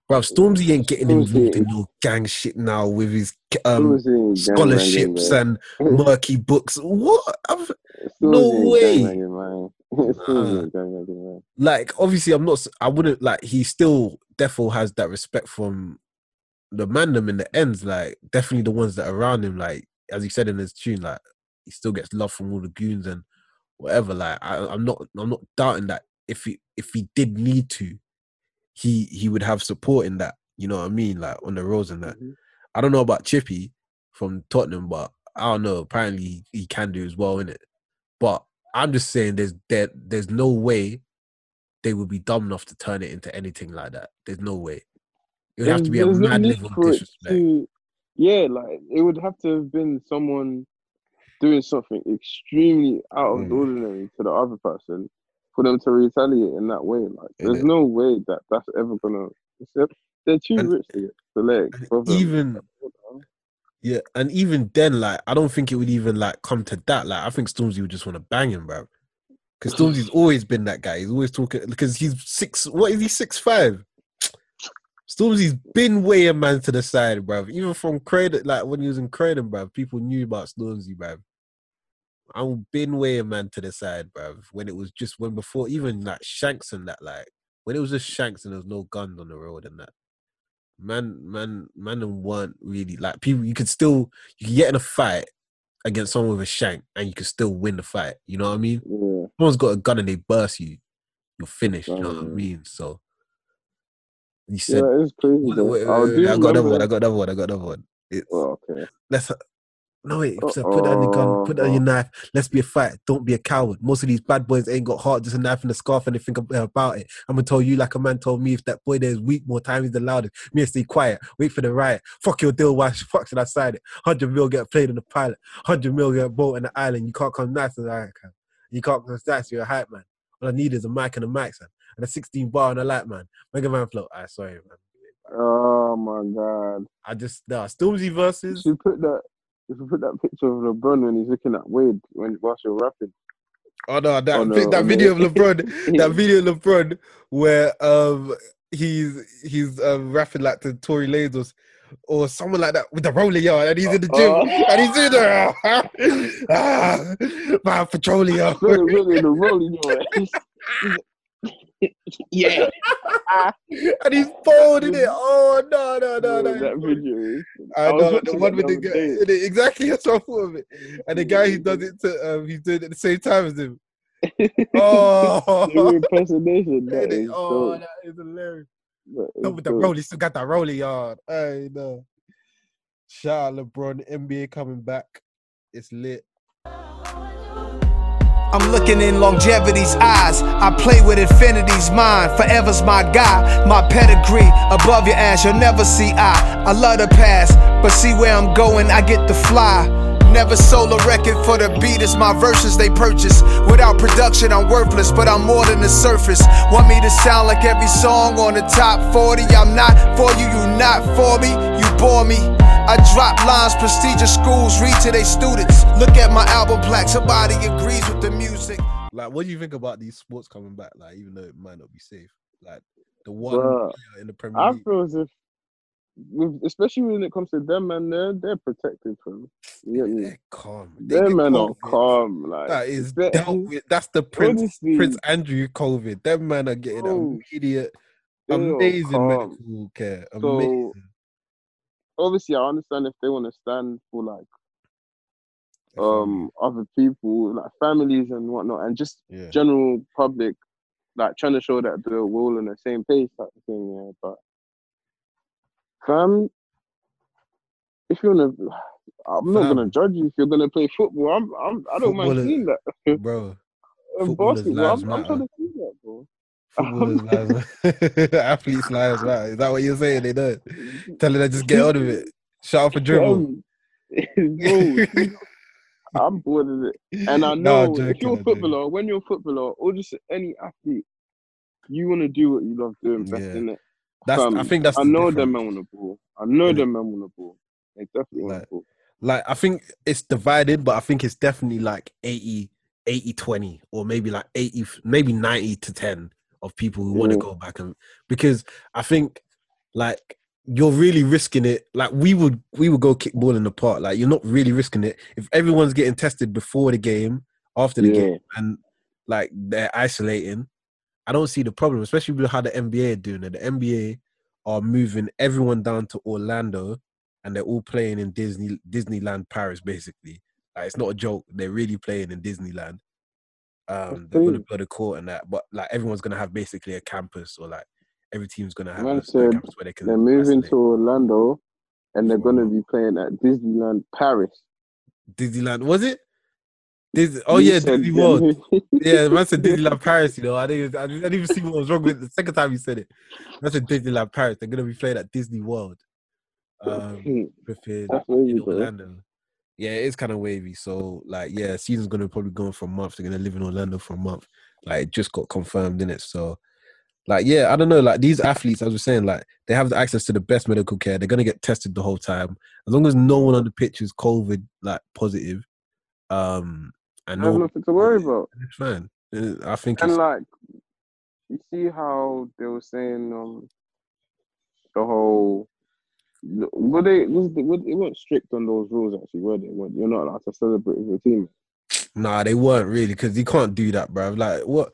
Bro, Stormzy ain't getting involved in no gang shit now with his um, Stormzy ain't gang scholarships and Merky Books. What? I'm- no way. gang man. Stormzy ain't gang banging, man. like, obviously, I'm not. I wouldn't like. He still defo has that respect from the mandem in the ends. Like, definitely the ones that are around him. Like, as he said in his tune, like he still gets love from all the goons and whatever. Like, I, I'm not. I'm not doubting that if he if he did need to, he he would have support in that. You know what I mean? Like on the roads and that. Mhm. I don't know about Chippy from Tottenham, but I don't know. Apparently, he, he can do as well in it. But I'm just saying, there's there, there's no way they would be dumb enough to turn it into anything like that. There's no way. It would have to be a no mad level of disrespect. to- yeah, like it would have to have been someone doing something extremely out of the Mm. ordinary to the other person for them to retaliate in that way. Like, there's no way that that's ever gonna. Except they're too And- rich to get to let it and bother them. even yeah, and even then, like I don't think it would even like come to that. Like I think Stormzy would just want to bang him, bro. Because Stormzy's always been that guy. He's always talking because he's six. What is he? Six five. Stormzy's been way a man to the side, bro. Even from Cradle, like when he was in Cradle, bro, people knew about Stormzy, bro. I've been way a man to the side, bro. When it was just when before even like Shanks and that, like when it was just Shanks and there was no guns on the road and that. Man, man, man, them weren't really like people. You could still you could get in a fight against someone with a shank and you could still win the fight. You know what I mean? Yeah, someone's got a gun and they burst you, you're finished. You know what I mean? So you said, yeah, it's crazy. wait, wait, wait, I I got another one. I got another one. I got another one. It's Oh, okay. let's. No wait, uh, so put down your gun, put down your uh. knife. Let's be a fight. Don't be a coward. Most of these bad boys ain't got heart, just a knife and a scarf, and they think about it. I'm gonna tell you like a man told me. If that boy there is weak, more time he's the loudest. Me, stay quiet. Wait for the riot. Fuck your deal. Why fuck should I sign it? Hundred mil get played in the pilot. Hundred mil get bought in the island. You can't come nice as I can. You can't come nice. You're a hype man. All I need is a mic and a mic, son, and a 16 bar and a light man. Mega Man flow. I sorry, man. Oh my god! I just nah. Stormzy You versus. should put that. You put that picture of LeBron when he's looking at Wade when whilst you're rapping. Oh no, that Oh, no, that oh, video of. LeBron, that video of LeBron where um he's he's um rapping like to Tory Lanez or, or someone like that with the roller yard and he's in the gym Oh. and he's in there. ah, man, petroleum. Really, really, the rolling your Yeah, and he's folding it. Oh no, no, no, Bro, no. that video. I I was know the watching one with the the guy. day. Exactly, that's what I thought of it. And the guy who does it to um, he's doing it at the same time as him. Oh, The impersonation. That It is- is oh, so. that is hilarious. that No, is with the so- rollie, still got that rollie yard. I know. Shout out LeBron, NBA coming back. It's lit. I'm looking in longevity's eyes. I play with infinity's mind. Forever's my guy, my pedigree. Above your ass, you'll never see I. I love the past, but see where I'm going, I get to fly. Never sold a record for the beat, it's my verses they purchase. Without production, I'm worthless, but I'm more than the surface. Want me to sound like every song on the top 40? I'm not for you, you not for me, you bore me. I drop lines, prestigious schools read to their students. Look at my album plaque, somebody agrees with the music. Like, what do you think about these sports coming back? Like, even though it might not be safe, like the one Bruh, in the Premier I League. feel as if, with, especially when it comes to them, man, they're they're protected from. You get me? They're calm. They Them get men are calm. Like That is they- dealt with. That's the Prince honestly, Prince Andrew COVID. Them man are getting Bro, immediate, amazing medical care. So, Amazing. Obviously, I understand if they want to stand for like um other people, like families and whatnot, and just yeah. general public, like trying to show that they're all on the same page type of thing. Yeah, but fam, if you're gonna, I'm not gonna judge you if you're gonna play football. I'm, I'm I don't mind seeing that. Bro, footballers' lives I'm, I'm trying to see that, bro. Footballers' lives, athletes' lives matter. Is that what you're saying? They don't. Telling them to just get on with it. Shut up for dribble. Um, I'm bored of it. And I No, I'm know if you're a joking. footballer, when you're a footballer, or just any athlete, you want to do what you love doing best Yeah. in it. That's. I think that's. I know them men want the ball. I know Innit? them men want the ball. They definitely want the ball. like I think it's divided, but I think it's definitely like 80, 80 20, or maybe like 80, maybe 90 to 10 of people who want to go back and because I think like you're really risking it. Like we would we would go kick ball in the park. Like you're not really risking it. If everyone's getting tested before the game, after the Yeah. game, and like they're isolating, I don't see the problem, especially with how the NBA are doing it. The NBA are moving everyone down to Orlando and they're all playing in Disney Disneyland Paris, basically. Like it's not a joke. They're really playing in Disneyland. Um, they're gonna crazy. build a court and that, but like everyone's gonna have basically a campus, or like every team's gonna have Man a said campus where they can. They're moving to Orlando, and they're gonna be playing at Disneyland Paris. Disneyland. Was it? Disney, oh You yeah, Disney World. Yeah, man said Disneyland Paris. You know, I didn't, I didn't even see what was wrong with it the second time you said it. Man said Disneyland Paris. They're gonna be playing at Disney World. Um, flipping That's wavy, in bro. Orlando. Yeah, it is kind of wavy. So like, yeah, season's gonna probably go on for a month. They're gonna live in Orlando for a month. Like, it just got confirmed in it. So, like, yeah, I don't know. Like these athletes, as we're saying, like they have the access to the best medical care. They're gonna get tested the whole time. As long as no one on the pitch is COVID like positive, um, and I no have one, nothing to worry about. it's fine. Uh, I think And like, you see how they were saying um the whole. Were they was they, were, they weren't strict on those rules actually, were they? Were, you're not allowed to celebrate with your team. Nah, they weren't really because you can't do that, bro. Like what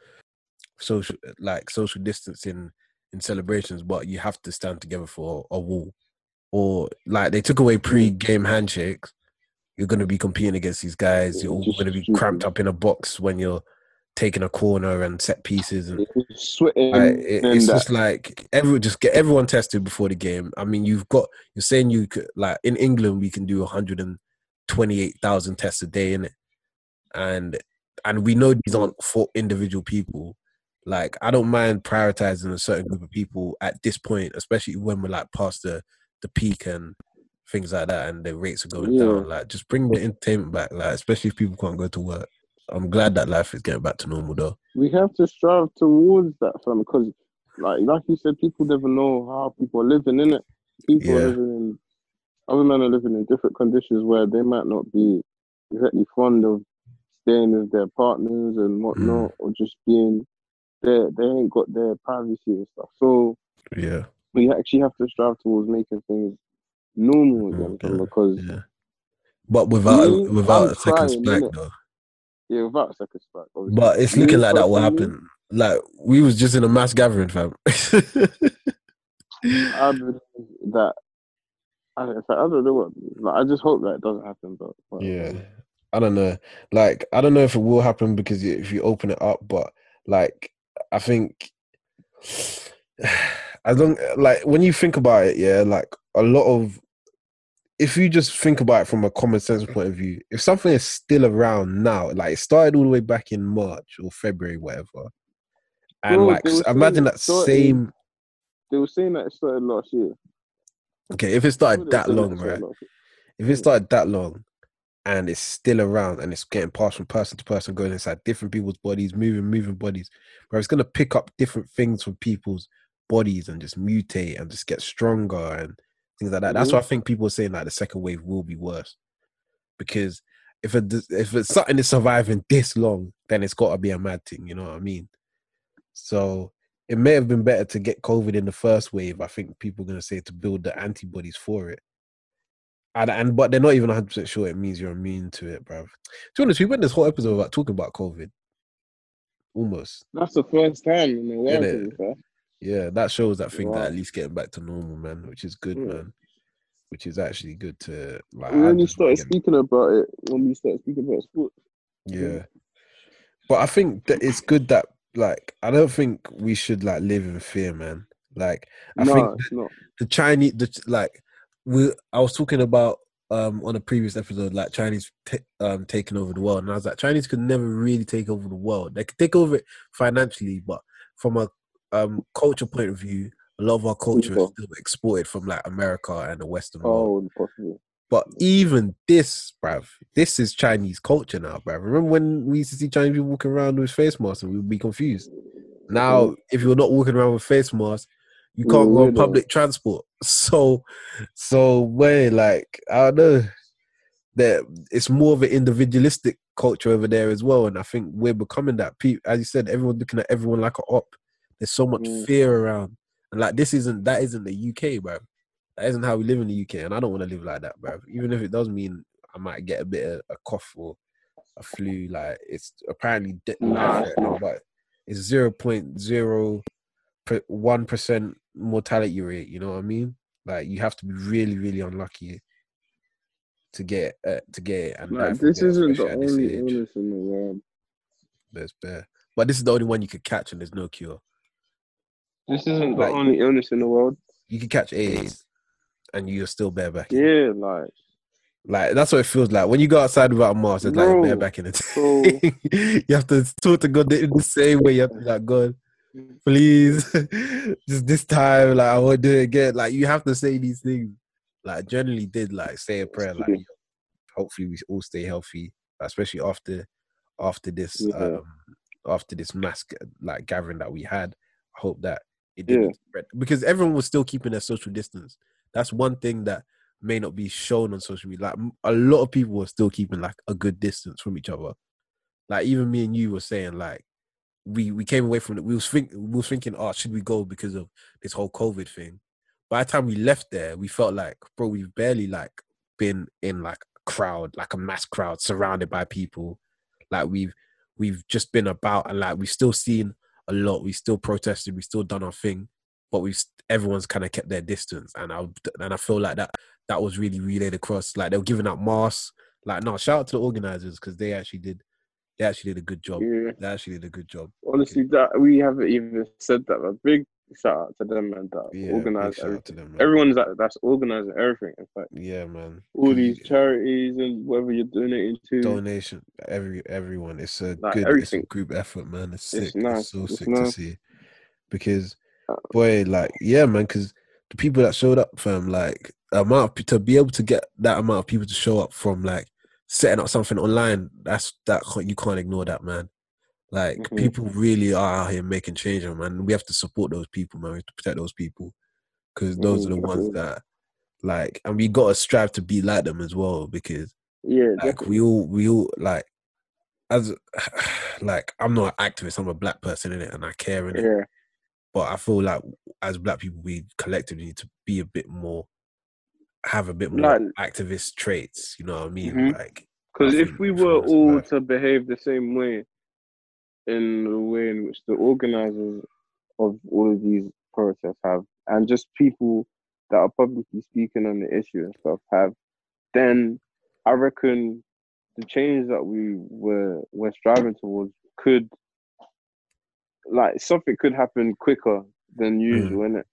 social like social distancing in celebrations, but you have to stand together for a wall. Or like they took away pre-game mm. handshakes. You're gonna be competing against these guys. You're all gonna be cramped up in a box when you're taking a corner and set pieces and It's sweating like, it- and it's just like everyone just get everyone tested before the game. I mean, you've got you're saying you could like in England we can do 128,000 tests a day in it, and and we know these aren't for individual people. Like I don't mind prioritizing a certain group of people at this point, especially when we're like past the the peak and things like that, and the rates are going Yeah. down. Like just bring the entertainment back, like especially if people can't go to work. I'm glad that life is getting back to normal though. we have to strive towards that, fam. Because, like, like you said, people never know how people are living in it. People Yeah. are living in other men are living in different conditions where they might not be exactly fond of staying with their partners and whatnot, mm. or just being there. They ain't got their privacy and stuff. So Yeah. we actually have to strive towards making things normal mm, again, fam, because Yeah. But without Me, without I'm a second spike though. Yeah, without a second spark. obviously. But it's looking like that will happen. Like we was just in a mass gathering, fam. I believe that. I, fact, I don't know what. Like, I just hope that it doesn't happen. But whatever. yeah. I don't know. Like I don't know if it will happen because if you open it up, but like I think as long like when you think about it, yeah, like a lot of if you just think about it from a common sense point of view, if something is still around now, like it started all the way back in March or February, whatever, and Bro, like imagine that started- same. They were saying that it started last year. Okay, if it started that long, right? If it started that long, and it's still around and it's getting passed from person to person, going inside different people's bodies, moving, moving bodies, where it's gonna pick up different things from people's bodies and just mutate and just get stronger and things like that. That's mm-hmm. why I think people are saying like the second wave will be worse because if it if it's something is surviving this long, then it's got to be a mad thing. You know what I mean? So it may have been better to get COVID in the first wave. I think people are gonna say to build the antibodies for it. And, and but they're not even 100 percent sure it means you're immune to it, bruv. To be honest, we went this whole episode about talking about COVID. Almost. That's the first time in the while. Innit? to be fair. Yeah, that shows that thing that at least getting back to normal, man, which is good, Yeah. man. Which is actually good to like. We I only started get- speaking about it when we started speaking about sports. Yeah. But I think that it's good that like I don't think we should like live in fear, man. Like I no, think it's not. the Chinese, the like we, I was talking about um on a previous episode, like Chinese t- um taking over the world, and I was like, Chinese could never really take over the world. They could take over it financially, but from a um culture point of view, a lot of our culture is still exported from like America and the Western world. Oh, possible. But even this, bruv, this is Chinese culture now, bruv. Remember when we used to see Chinese people walking around with face masks and we would be confused? Now, if you're not walking around with face masks, you can't go on public transport. So, so where like I don't know that it's more of an individualistic culture over there as well, and I think we're becoming that. As you said, everyone's looking at everyone like a op. There's so much Mm. fear around, and like this isn't that isn't the UK, bruv. That isn't how we live in the UK, and I don't want to live like that, bruv. Even if it does mean I might get a bit of a cough or a flu, like it's apparently de- Nah, but it's zero point zero one percent mortality rate. You know what I mean? Like you have to be really, really unlucky to get uh, to get it. And Like, this isn't the especially at this only illness in the world. There's bear, but this is the only one you could catch, and there's no cure. This isn't the only illness in the world. You can catch AIDS, and you're still bareback. Yeah, like Like that's what it feels like when you go outside without a mask. It's like Bro, bare back in it. you have to talk to God in the same way. You have to be like, God, please, just this time, like I won't do it again. Like you have to say these things. Like generally did like say a prayer. Like hopefully we all stay healthy, especially after after this Yeah. um after this mask like gathering that we had. I hope that it didn't spread because everyone was still keeping their social distance. That's one thing that may not be shown on social media. Like a lot of people were still keeping like a good distance from each other. Like even me and you were saying like we we came away from it. We was think we was thinking, oh, should we go because of this whole COVID thing? By the time we left there, we felt like, bro, we've barely like been in like a crowd, like a mass crowd, surrounded by people. Like we've we've just been about and like we've still seen a lot. We still protested. We still done our thing, but we've everyone's kind of kept their distance. And I and I feel like that that was really relayed across. Like they were giving out masks. Like no, shout out to the organizers because they actually did they actually did a good job. yeah. They actually did a good job. Honestly, that we haven't even said that. A big shout out to them and that Yeah, organize everything. them. Everyone's that that's organizing everything. In fact, yeah, man. All these you- charities and whatever you're donating to. donation every everyone it's a Like, good it's a group effort man it's It's sick nice, it's so it's sick nice. to see because Uh, boy like yeah man because the people that showed up fam like amount of, to be able to get that amount of people to show up from like setting up something online that's that you can't ignore that man like Mhm. people really are out here making change man we have to support those people man we have to protect those people because those are the ones that like and we gotta strive to be like them as well because Yeah, like definitely. we all we all like as like I'm not an activist, I'm a black person in it and I care in it. yeah. But I feel like as black people we collectively need to be a bit more have a bit more Like- activist traits, you know what I mean? Mhm. Like Because if we were all survive- to behave the same way, in the way in which the organizers of all of these protests have, and just people that are publicly speaking on the issue and stuff have, then I reckon the change that we were were striving towards could, like, something could happen quicker than hmm. usual, innit?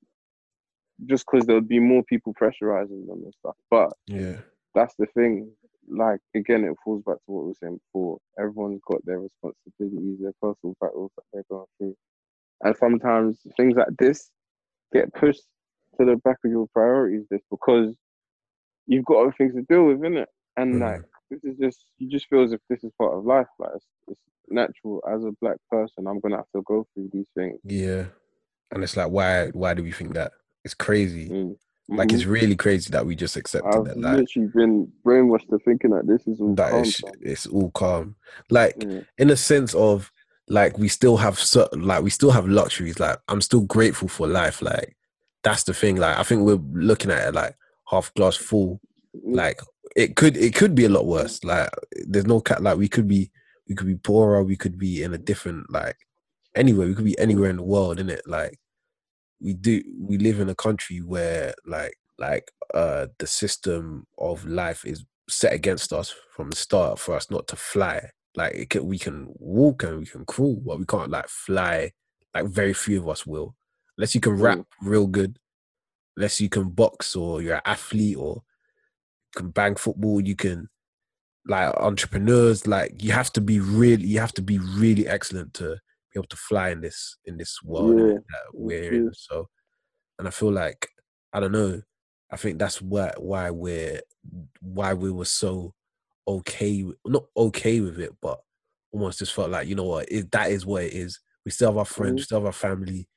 just because there would be more people pressurizing them and stuff. But Yeah. that's the thing. Like again, it falls back to what we were saying before. Everyone's got their responsibilities, their personal battles that they're going through, and sometimes things like this get pushed to the back of your priorities list because you've got other things to deal with, innit? And Mhm. like this is just you just feel as if this is part of life. Like it's, it's natural as a black person. I'm gonna have to go through these things. Yeah. And it's like why why do we think that? It's crazy. Mm. Like it's really crazy that we just accepted I've that like literally been brainwashed to thinking that this is all that calm. it's, it's all calm. Like Yeah. in a sense of like we still have certain like we still have luxuries. Like I'm still grateful for life. Like that's the thing. Like I think we're looking at it like half glass full. Mm. Like it could it could be a lot worse. Like there's no cat like we could be we could be poorer, we could be in a different like anywhere, we could be anywhere in the world, in it. Like we do we live in a country where like like uh the system of life is set against us from the start for us not to fly. Like it can, we can walk and we can crawl, but we can't like fly. Like very few of us will, unless you can rap real good, unless you can box or you're an athlete or can bang football. You can like entrepreneurs. Like you have to be really, you have to be really excellent to be able to fly in this in this world Yeah, that we're in. So, and I feel like I don't know. I think that's why why we're why we were so okay, not okay with it, but almost just felt like you know what, it, that is what it is. We still have our friends, Mhm. we still have our family.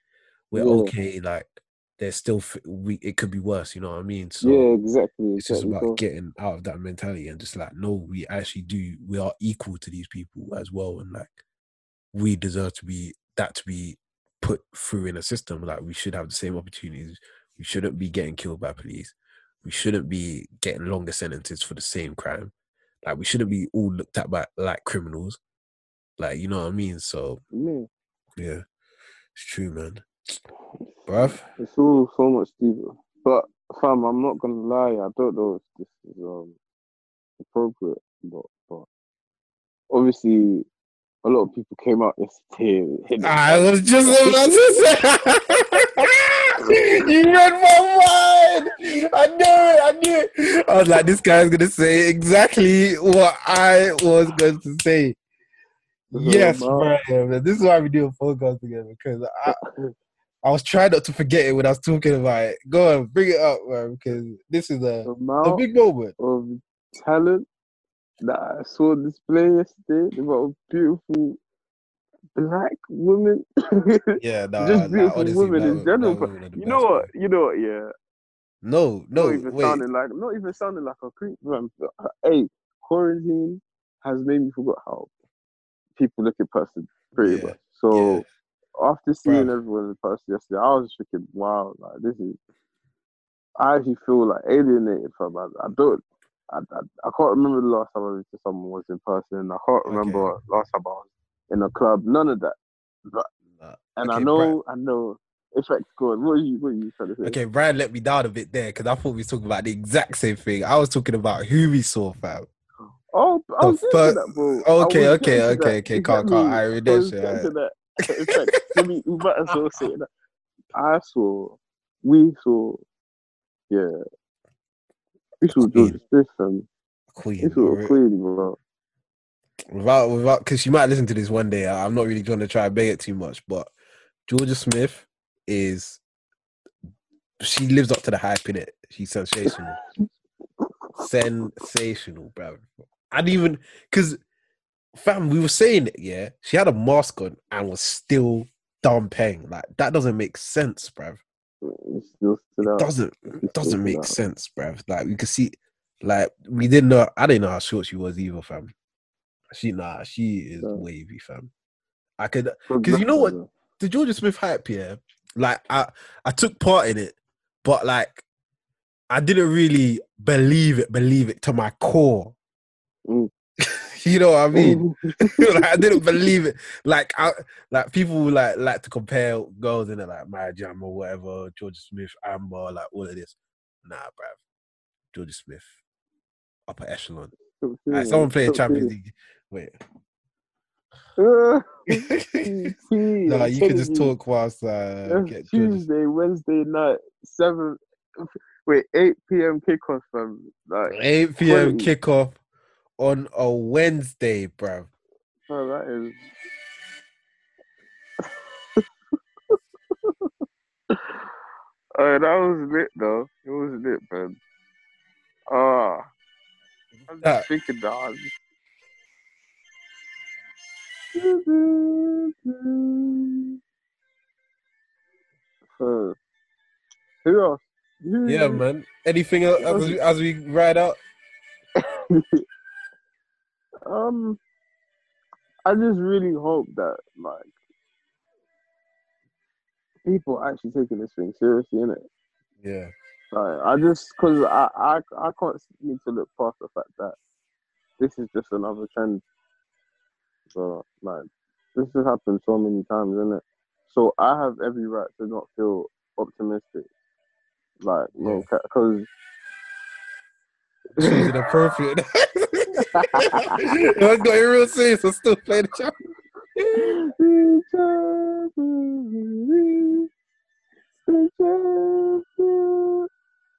We're Yeah. okay. Like there's still we. It could be worse. You know what I mean? So yeah, exactly. it's just about getting out of that mentality and just like no we actually do we are equal to these people as well and like we deserve to be that to be put through in a system like we should have the same opportunities. We shouldn't be getting killed by police. We shouldn't be getting longer sentences for the same crime. Like we shouldn't be all looked at by like criminals. Like you know what i mean? So Yeah. yeah. It's true man. Bruv. It's all so much deeper. But fam, I'm not gonna lie, I don't know if this is um appropriate, but but obviously a lot of people came out yesterday. and ah, I was just about to say. you read my mind. I knew it. I knew it. I was like, this guy's gonna say exactly what I was going to say. Yes, bro. This is why we do a podcast together because I, I was trying not to forget it when I was talking about it. Go on, bring it up, man, because this is a, a big moment. of talent that I saw this display yesterday, about beautiful black women. Yeah, no, Just beautiful honestly, women in general. that but woman are the You know what? You know what? Yeah. No, no, not even wait. sounding like not even sounding like a creep. Man. Hey, quarantine has made me forget how people look at person pretty Yeah, much. So yeah. after seeing Bruv. everyone in person yesterday, I was thinking, wow, like this is. I actually feel like alienated from. I, I don't. I, I, I can't remember the last time I went to someone was in person. I can't remember Okay. last time I was in a club. None of that. But Nah. and I Okay, know, I know. Effect good. What are you? What are you trying to say? Okay, Brian let me down a bit there because I thought we were talking about the exact same thing. I was talking about who we saw, fam. Oh, I was getting fir- that, bro. I Okay, was okay, okay, okay, get calm. me? I I was redemption, getting to alright. that. In fact, let we might as well say that. I saw, we saw, yeah, we saw Queen. Smith and we Queen. saw alright. Queen, bro. Without, without, because you might listen to this one day. I- I'm not really going to try and beg it too much, but Jorja Smith is, she lives up to the hype in it. She's sensational. sensational, bro. Didn't even, because, fam, we were saying it, yeah. She had a mask on and was still dumping. Like, that doesn't make sense, bruv. It still stood It doesn't It doesn't make out. sense, bruv. Like we could see, like we didn't know. I didn't know how short she was either, fam. She nah, she is No. wavy, fam. I could because you know what the Jorja Smith hype, yeah. Like I I took part in it, but like I didn't really believe it, believe it to my core. Mm. you know what I mean? like, I didn't believe it. Like I like people like like to compare girls in it like Maya Jama or whatever, Jorja Smith, Amber, like all of this. Nah, bruv. Jorja Smith, upper echelon. Like, someone playing Champions League. Wait. Uh, nah, you can just talk whilst uh, get Tuesday, Wednesday night, seven. Wait, eight p.m. kickoff, fam. Like 8 p.m. quality. kickoff on a Wednesday, bro. Oh, that is. oh, that was lit though. It was lit, man. Ah, I'm That- just thinking that. I'm Uh, who else? Yeah, man. Anything else as we, as we ride out? Um, I just really hope that like people actually taking this thing seriously, innit? Yeah. Like, I just because I, I I can't need to look past the fact that this is just another trend. So like this has happened so many times, isn't it? So I have every right to not feel optimistic. Like no, because She's inappropriate. I got it real serious. I'm still playing the show.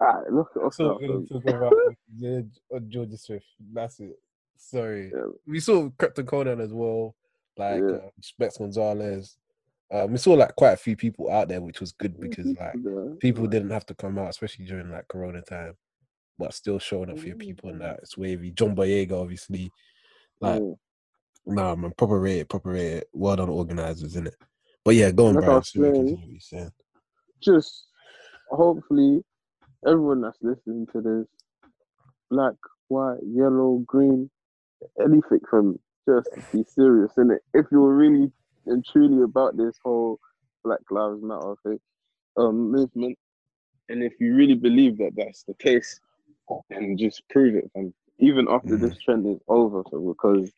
Alright, look at us. So now, gonna talk about yeah, uh, Georgia Swift. That's it. Sorry. Yeah. We saw Krept and Konan as well, like Yeah. uh, Specs Gonzalez. Um, we saw like quite a few people out there, which was good because like Yeah. people didn't have to come out, especially during like Corona time, but still showing up for your people and that it's wavy. John Boyega, obviously, like Mm. nah, man, proper rated, proper rated. Well done, organizers, in it. But yeah, go on, Like Brian. was So we saying, continue what you're saying. just hopefully everyone that's listening to this, black, white, yellow, green, anything from just be serious in it. If you're really and truly about this whole Black Lives Matter thing, um, movement, and if you really believe that that's the case, then just prove it. And even after this mm. trend is over, so because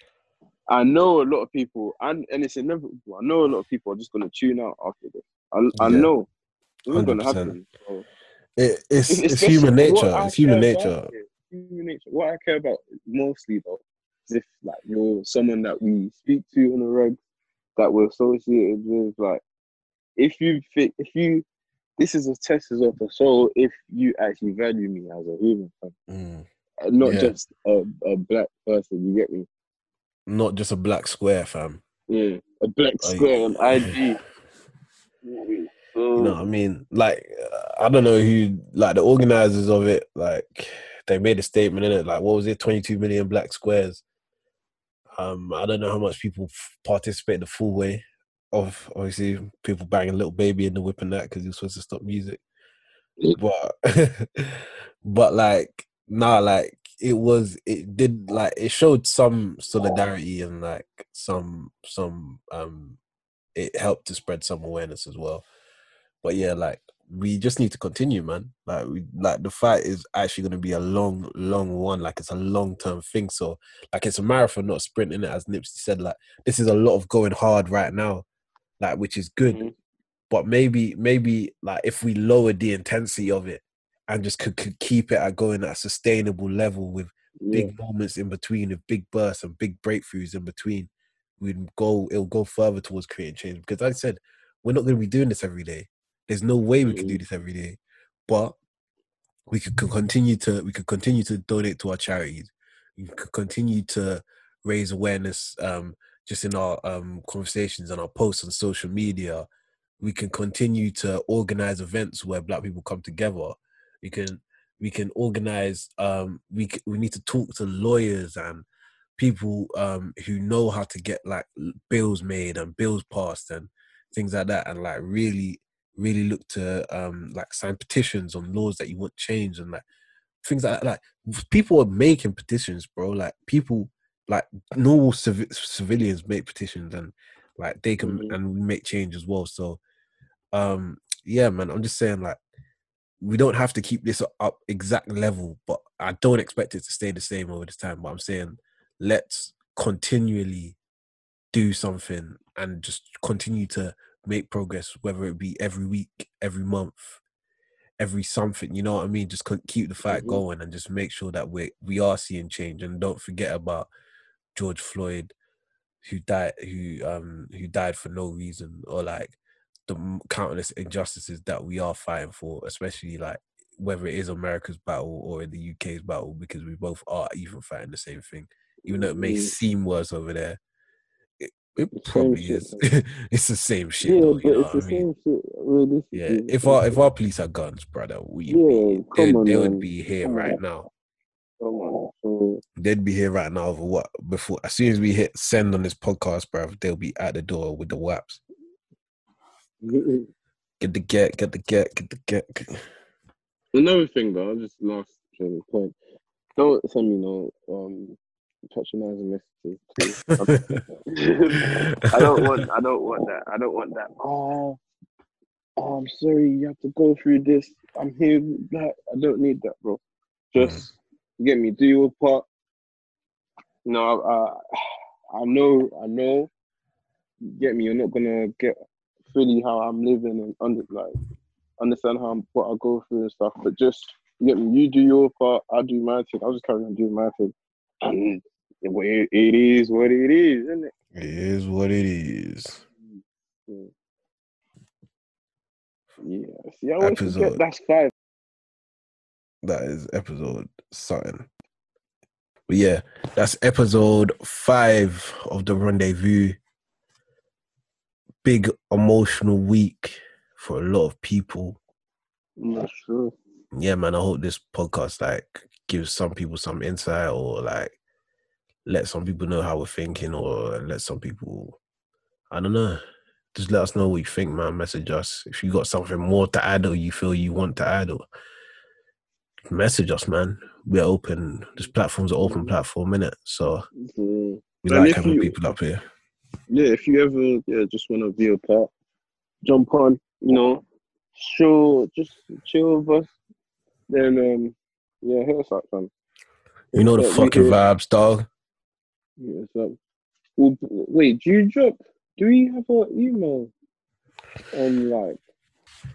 I know a lot of people, and and it's inevitable. I know a lot of people are just gonna tune out after this. I, I Yeah. know it's not gonna happen. So. It, it's It's- it's human nature. It's human nature. human nature. What I care about mostly though is if like you're someone that we speak to on a reg, that we're associated with. Like, if you think, if you, this is a test as well to show if you actually value me as a human. Mm. Not Yeah. just a, a black person. You get me? Not just a black square, fam. Yeah, a black square on IG. You know what I mean? Like, uh, I don't know who, like the organizers of it, like they made a statement in it. Like, what was it? Twenty-two million black squares. Um, I don't know how much people f- participate the full way of obviously people banging a little baby in the whip and that because he was supposed to stop music. But, but like, nah, like it was, it did like it showed some solidarity and like some some um, it helped to spread some awareness as well but yeah, like we just need to continue, man. Like we like the fight is actually going to be a long, long one. Like it's a long term thing. So like it's a marathon, not sprinting it, as Nipsey said, like this is a lot of going hard right now, like which is good. But maybe, maybe like if we lowered the intensity of it and just could, could keep it at going at a sustainable level with big moments in between, with big bursts and big breakthroughs in between, we'd go. It'll go further towards creating change. Because like I said, we're not going to be doing this every day. There's no way we could do this every day, but we could co- continue to we could continue to donate to our charities. We could continue to raise awareness um, just in our um, conversations and our posts on social media. We can continue to organize events where Black people come together. We can we can organize. Um, we we need to talk to lawyers and people um, who know how to get like bills made and bills passed and things like that, and like really really look to um like sign petitions on laws that you want changed and like things like that. Like people are making petitions, bro. Like people, like normal civ- civilians make petitions and like they can and we make change as well. So, um, yeah, man. I'm just saying, like, we don't have to keep this up exact level, but I don't expect it to stay the same over this time. But I'm saying, let's continually do something and just continue to make progress, whether it be every week, every month, every something. You know what I mean? Just keep the fight Mhm. going and just make sure that we we are seeing change. And don't forget about George Floyd, who died who um who died for no reason or like the countless injustices that we are fighting for, especially like whether it is America's battle or in the UK's battle, because we both are even fighting the same thing, even though it may Mm. seem worse over there. It, it The same probably shit, is. it's the same shit. Yeah, though, it's the I mean? same shit. Yeah, if our if our police had guns, brother, we Yeah, they, on, they would be here right on. now. So, They'd be here right now over what before as soon as we hit send on this podcast, bruv, they'll be at the door with the waps. Get the get, get the get, get the get. Another thing though, just last thing, point. Don't send me no um patronizing messages. please. I don't want I don't want that. I don't want that. Oh, oh I'm sorry, you have to go through this. I'm here that. I don't need that, bro. Just get me, do your part. No, I, I know, I know. Get me, you're not gonna get fully how I'm living and under like understand how I'm, what I go through and stuff. But just you get me, you do your part, I do my thing. I'll just carry on doing my thing. And it, it is what it is, isn't it? It is what it is. Yeah. Yeah. See, I always forget Episode. that's five. That is episode something. But yeah, that's episode five of the rendezvous. Big emotional week for a lot of people. That's true. Yeah, man. I hope this podcast like gives some people some insight or like let some people know how we're thinking or let some people I don't know. Just let us know what you think, man. Message us. If you got something more to add or you feel you want to add or message us, man. We're open. This platform's an open platform, innit? So we And like having you- people up here. yeah, if you ever yeah just want to be a part, jump on, you know, show just chill with us. Then um yeah, hit us up, fam. You know the fucking vibes, dog. Yeah, so, well, wait, do you drop? Do we have an email? On like,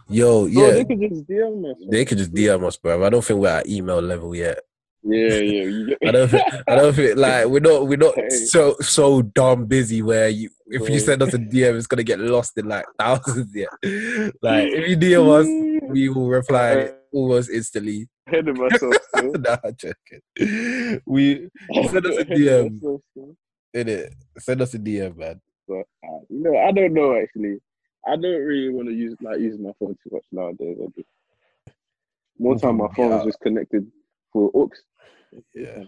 Yo, oh, yeah. they could just DM us. They could just DM us, bro. I don't think we're at email level yet. Yeah, yeah. I don't. Think, I don't think like we're not. We're not Hey. so so dumb busy where you if you send us a DM, it's gonna get lost in like thousands. Yeah. Like if you DM us, we will reply almost instantly. ahead of myself. nah, joking. We send us a DM. in it. Send us a DM, man. But uh, you know, I don't know actually. I don't really want to use like use my phone too much nowadays. I do. More time my phone is just connected for aux. Yeah,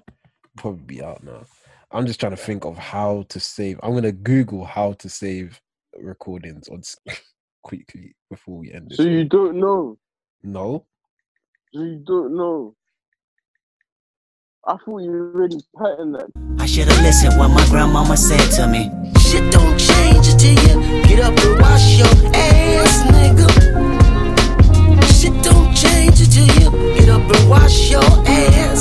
probably be out now. I'm just trying to think of how to save. I'm gonna Google how to save recordings on quickly before we end this. So you don't know. no, So you don't know. I thought you already patterned that. I should've listened what my grandmama said to me. Shit don't change until you get up and wash your ass, nigga. Shit don't change until you get up and wash your ass.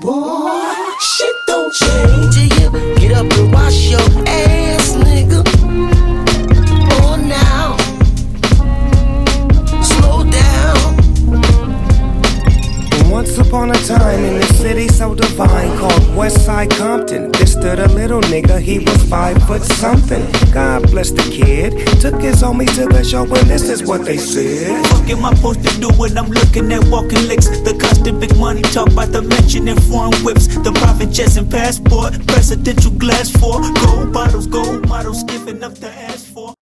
Boy, shit don't change till you get up and wash your ass, upon a time in the city so divine called Westside Compton, there stood a little nigga, he was five foot something. God bless the kid, took his homies to the show, and this is what they said. Fuck am I supposed to do when I'm looking at walking licks? The constant big money talk about the mention in foreign whips. The private jets and passport, presidential glass for gold bottles, gold models, giving up the ass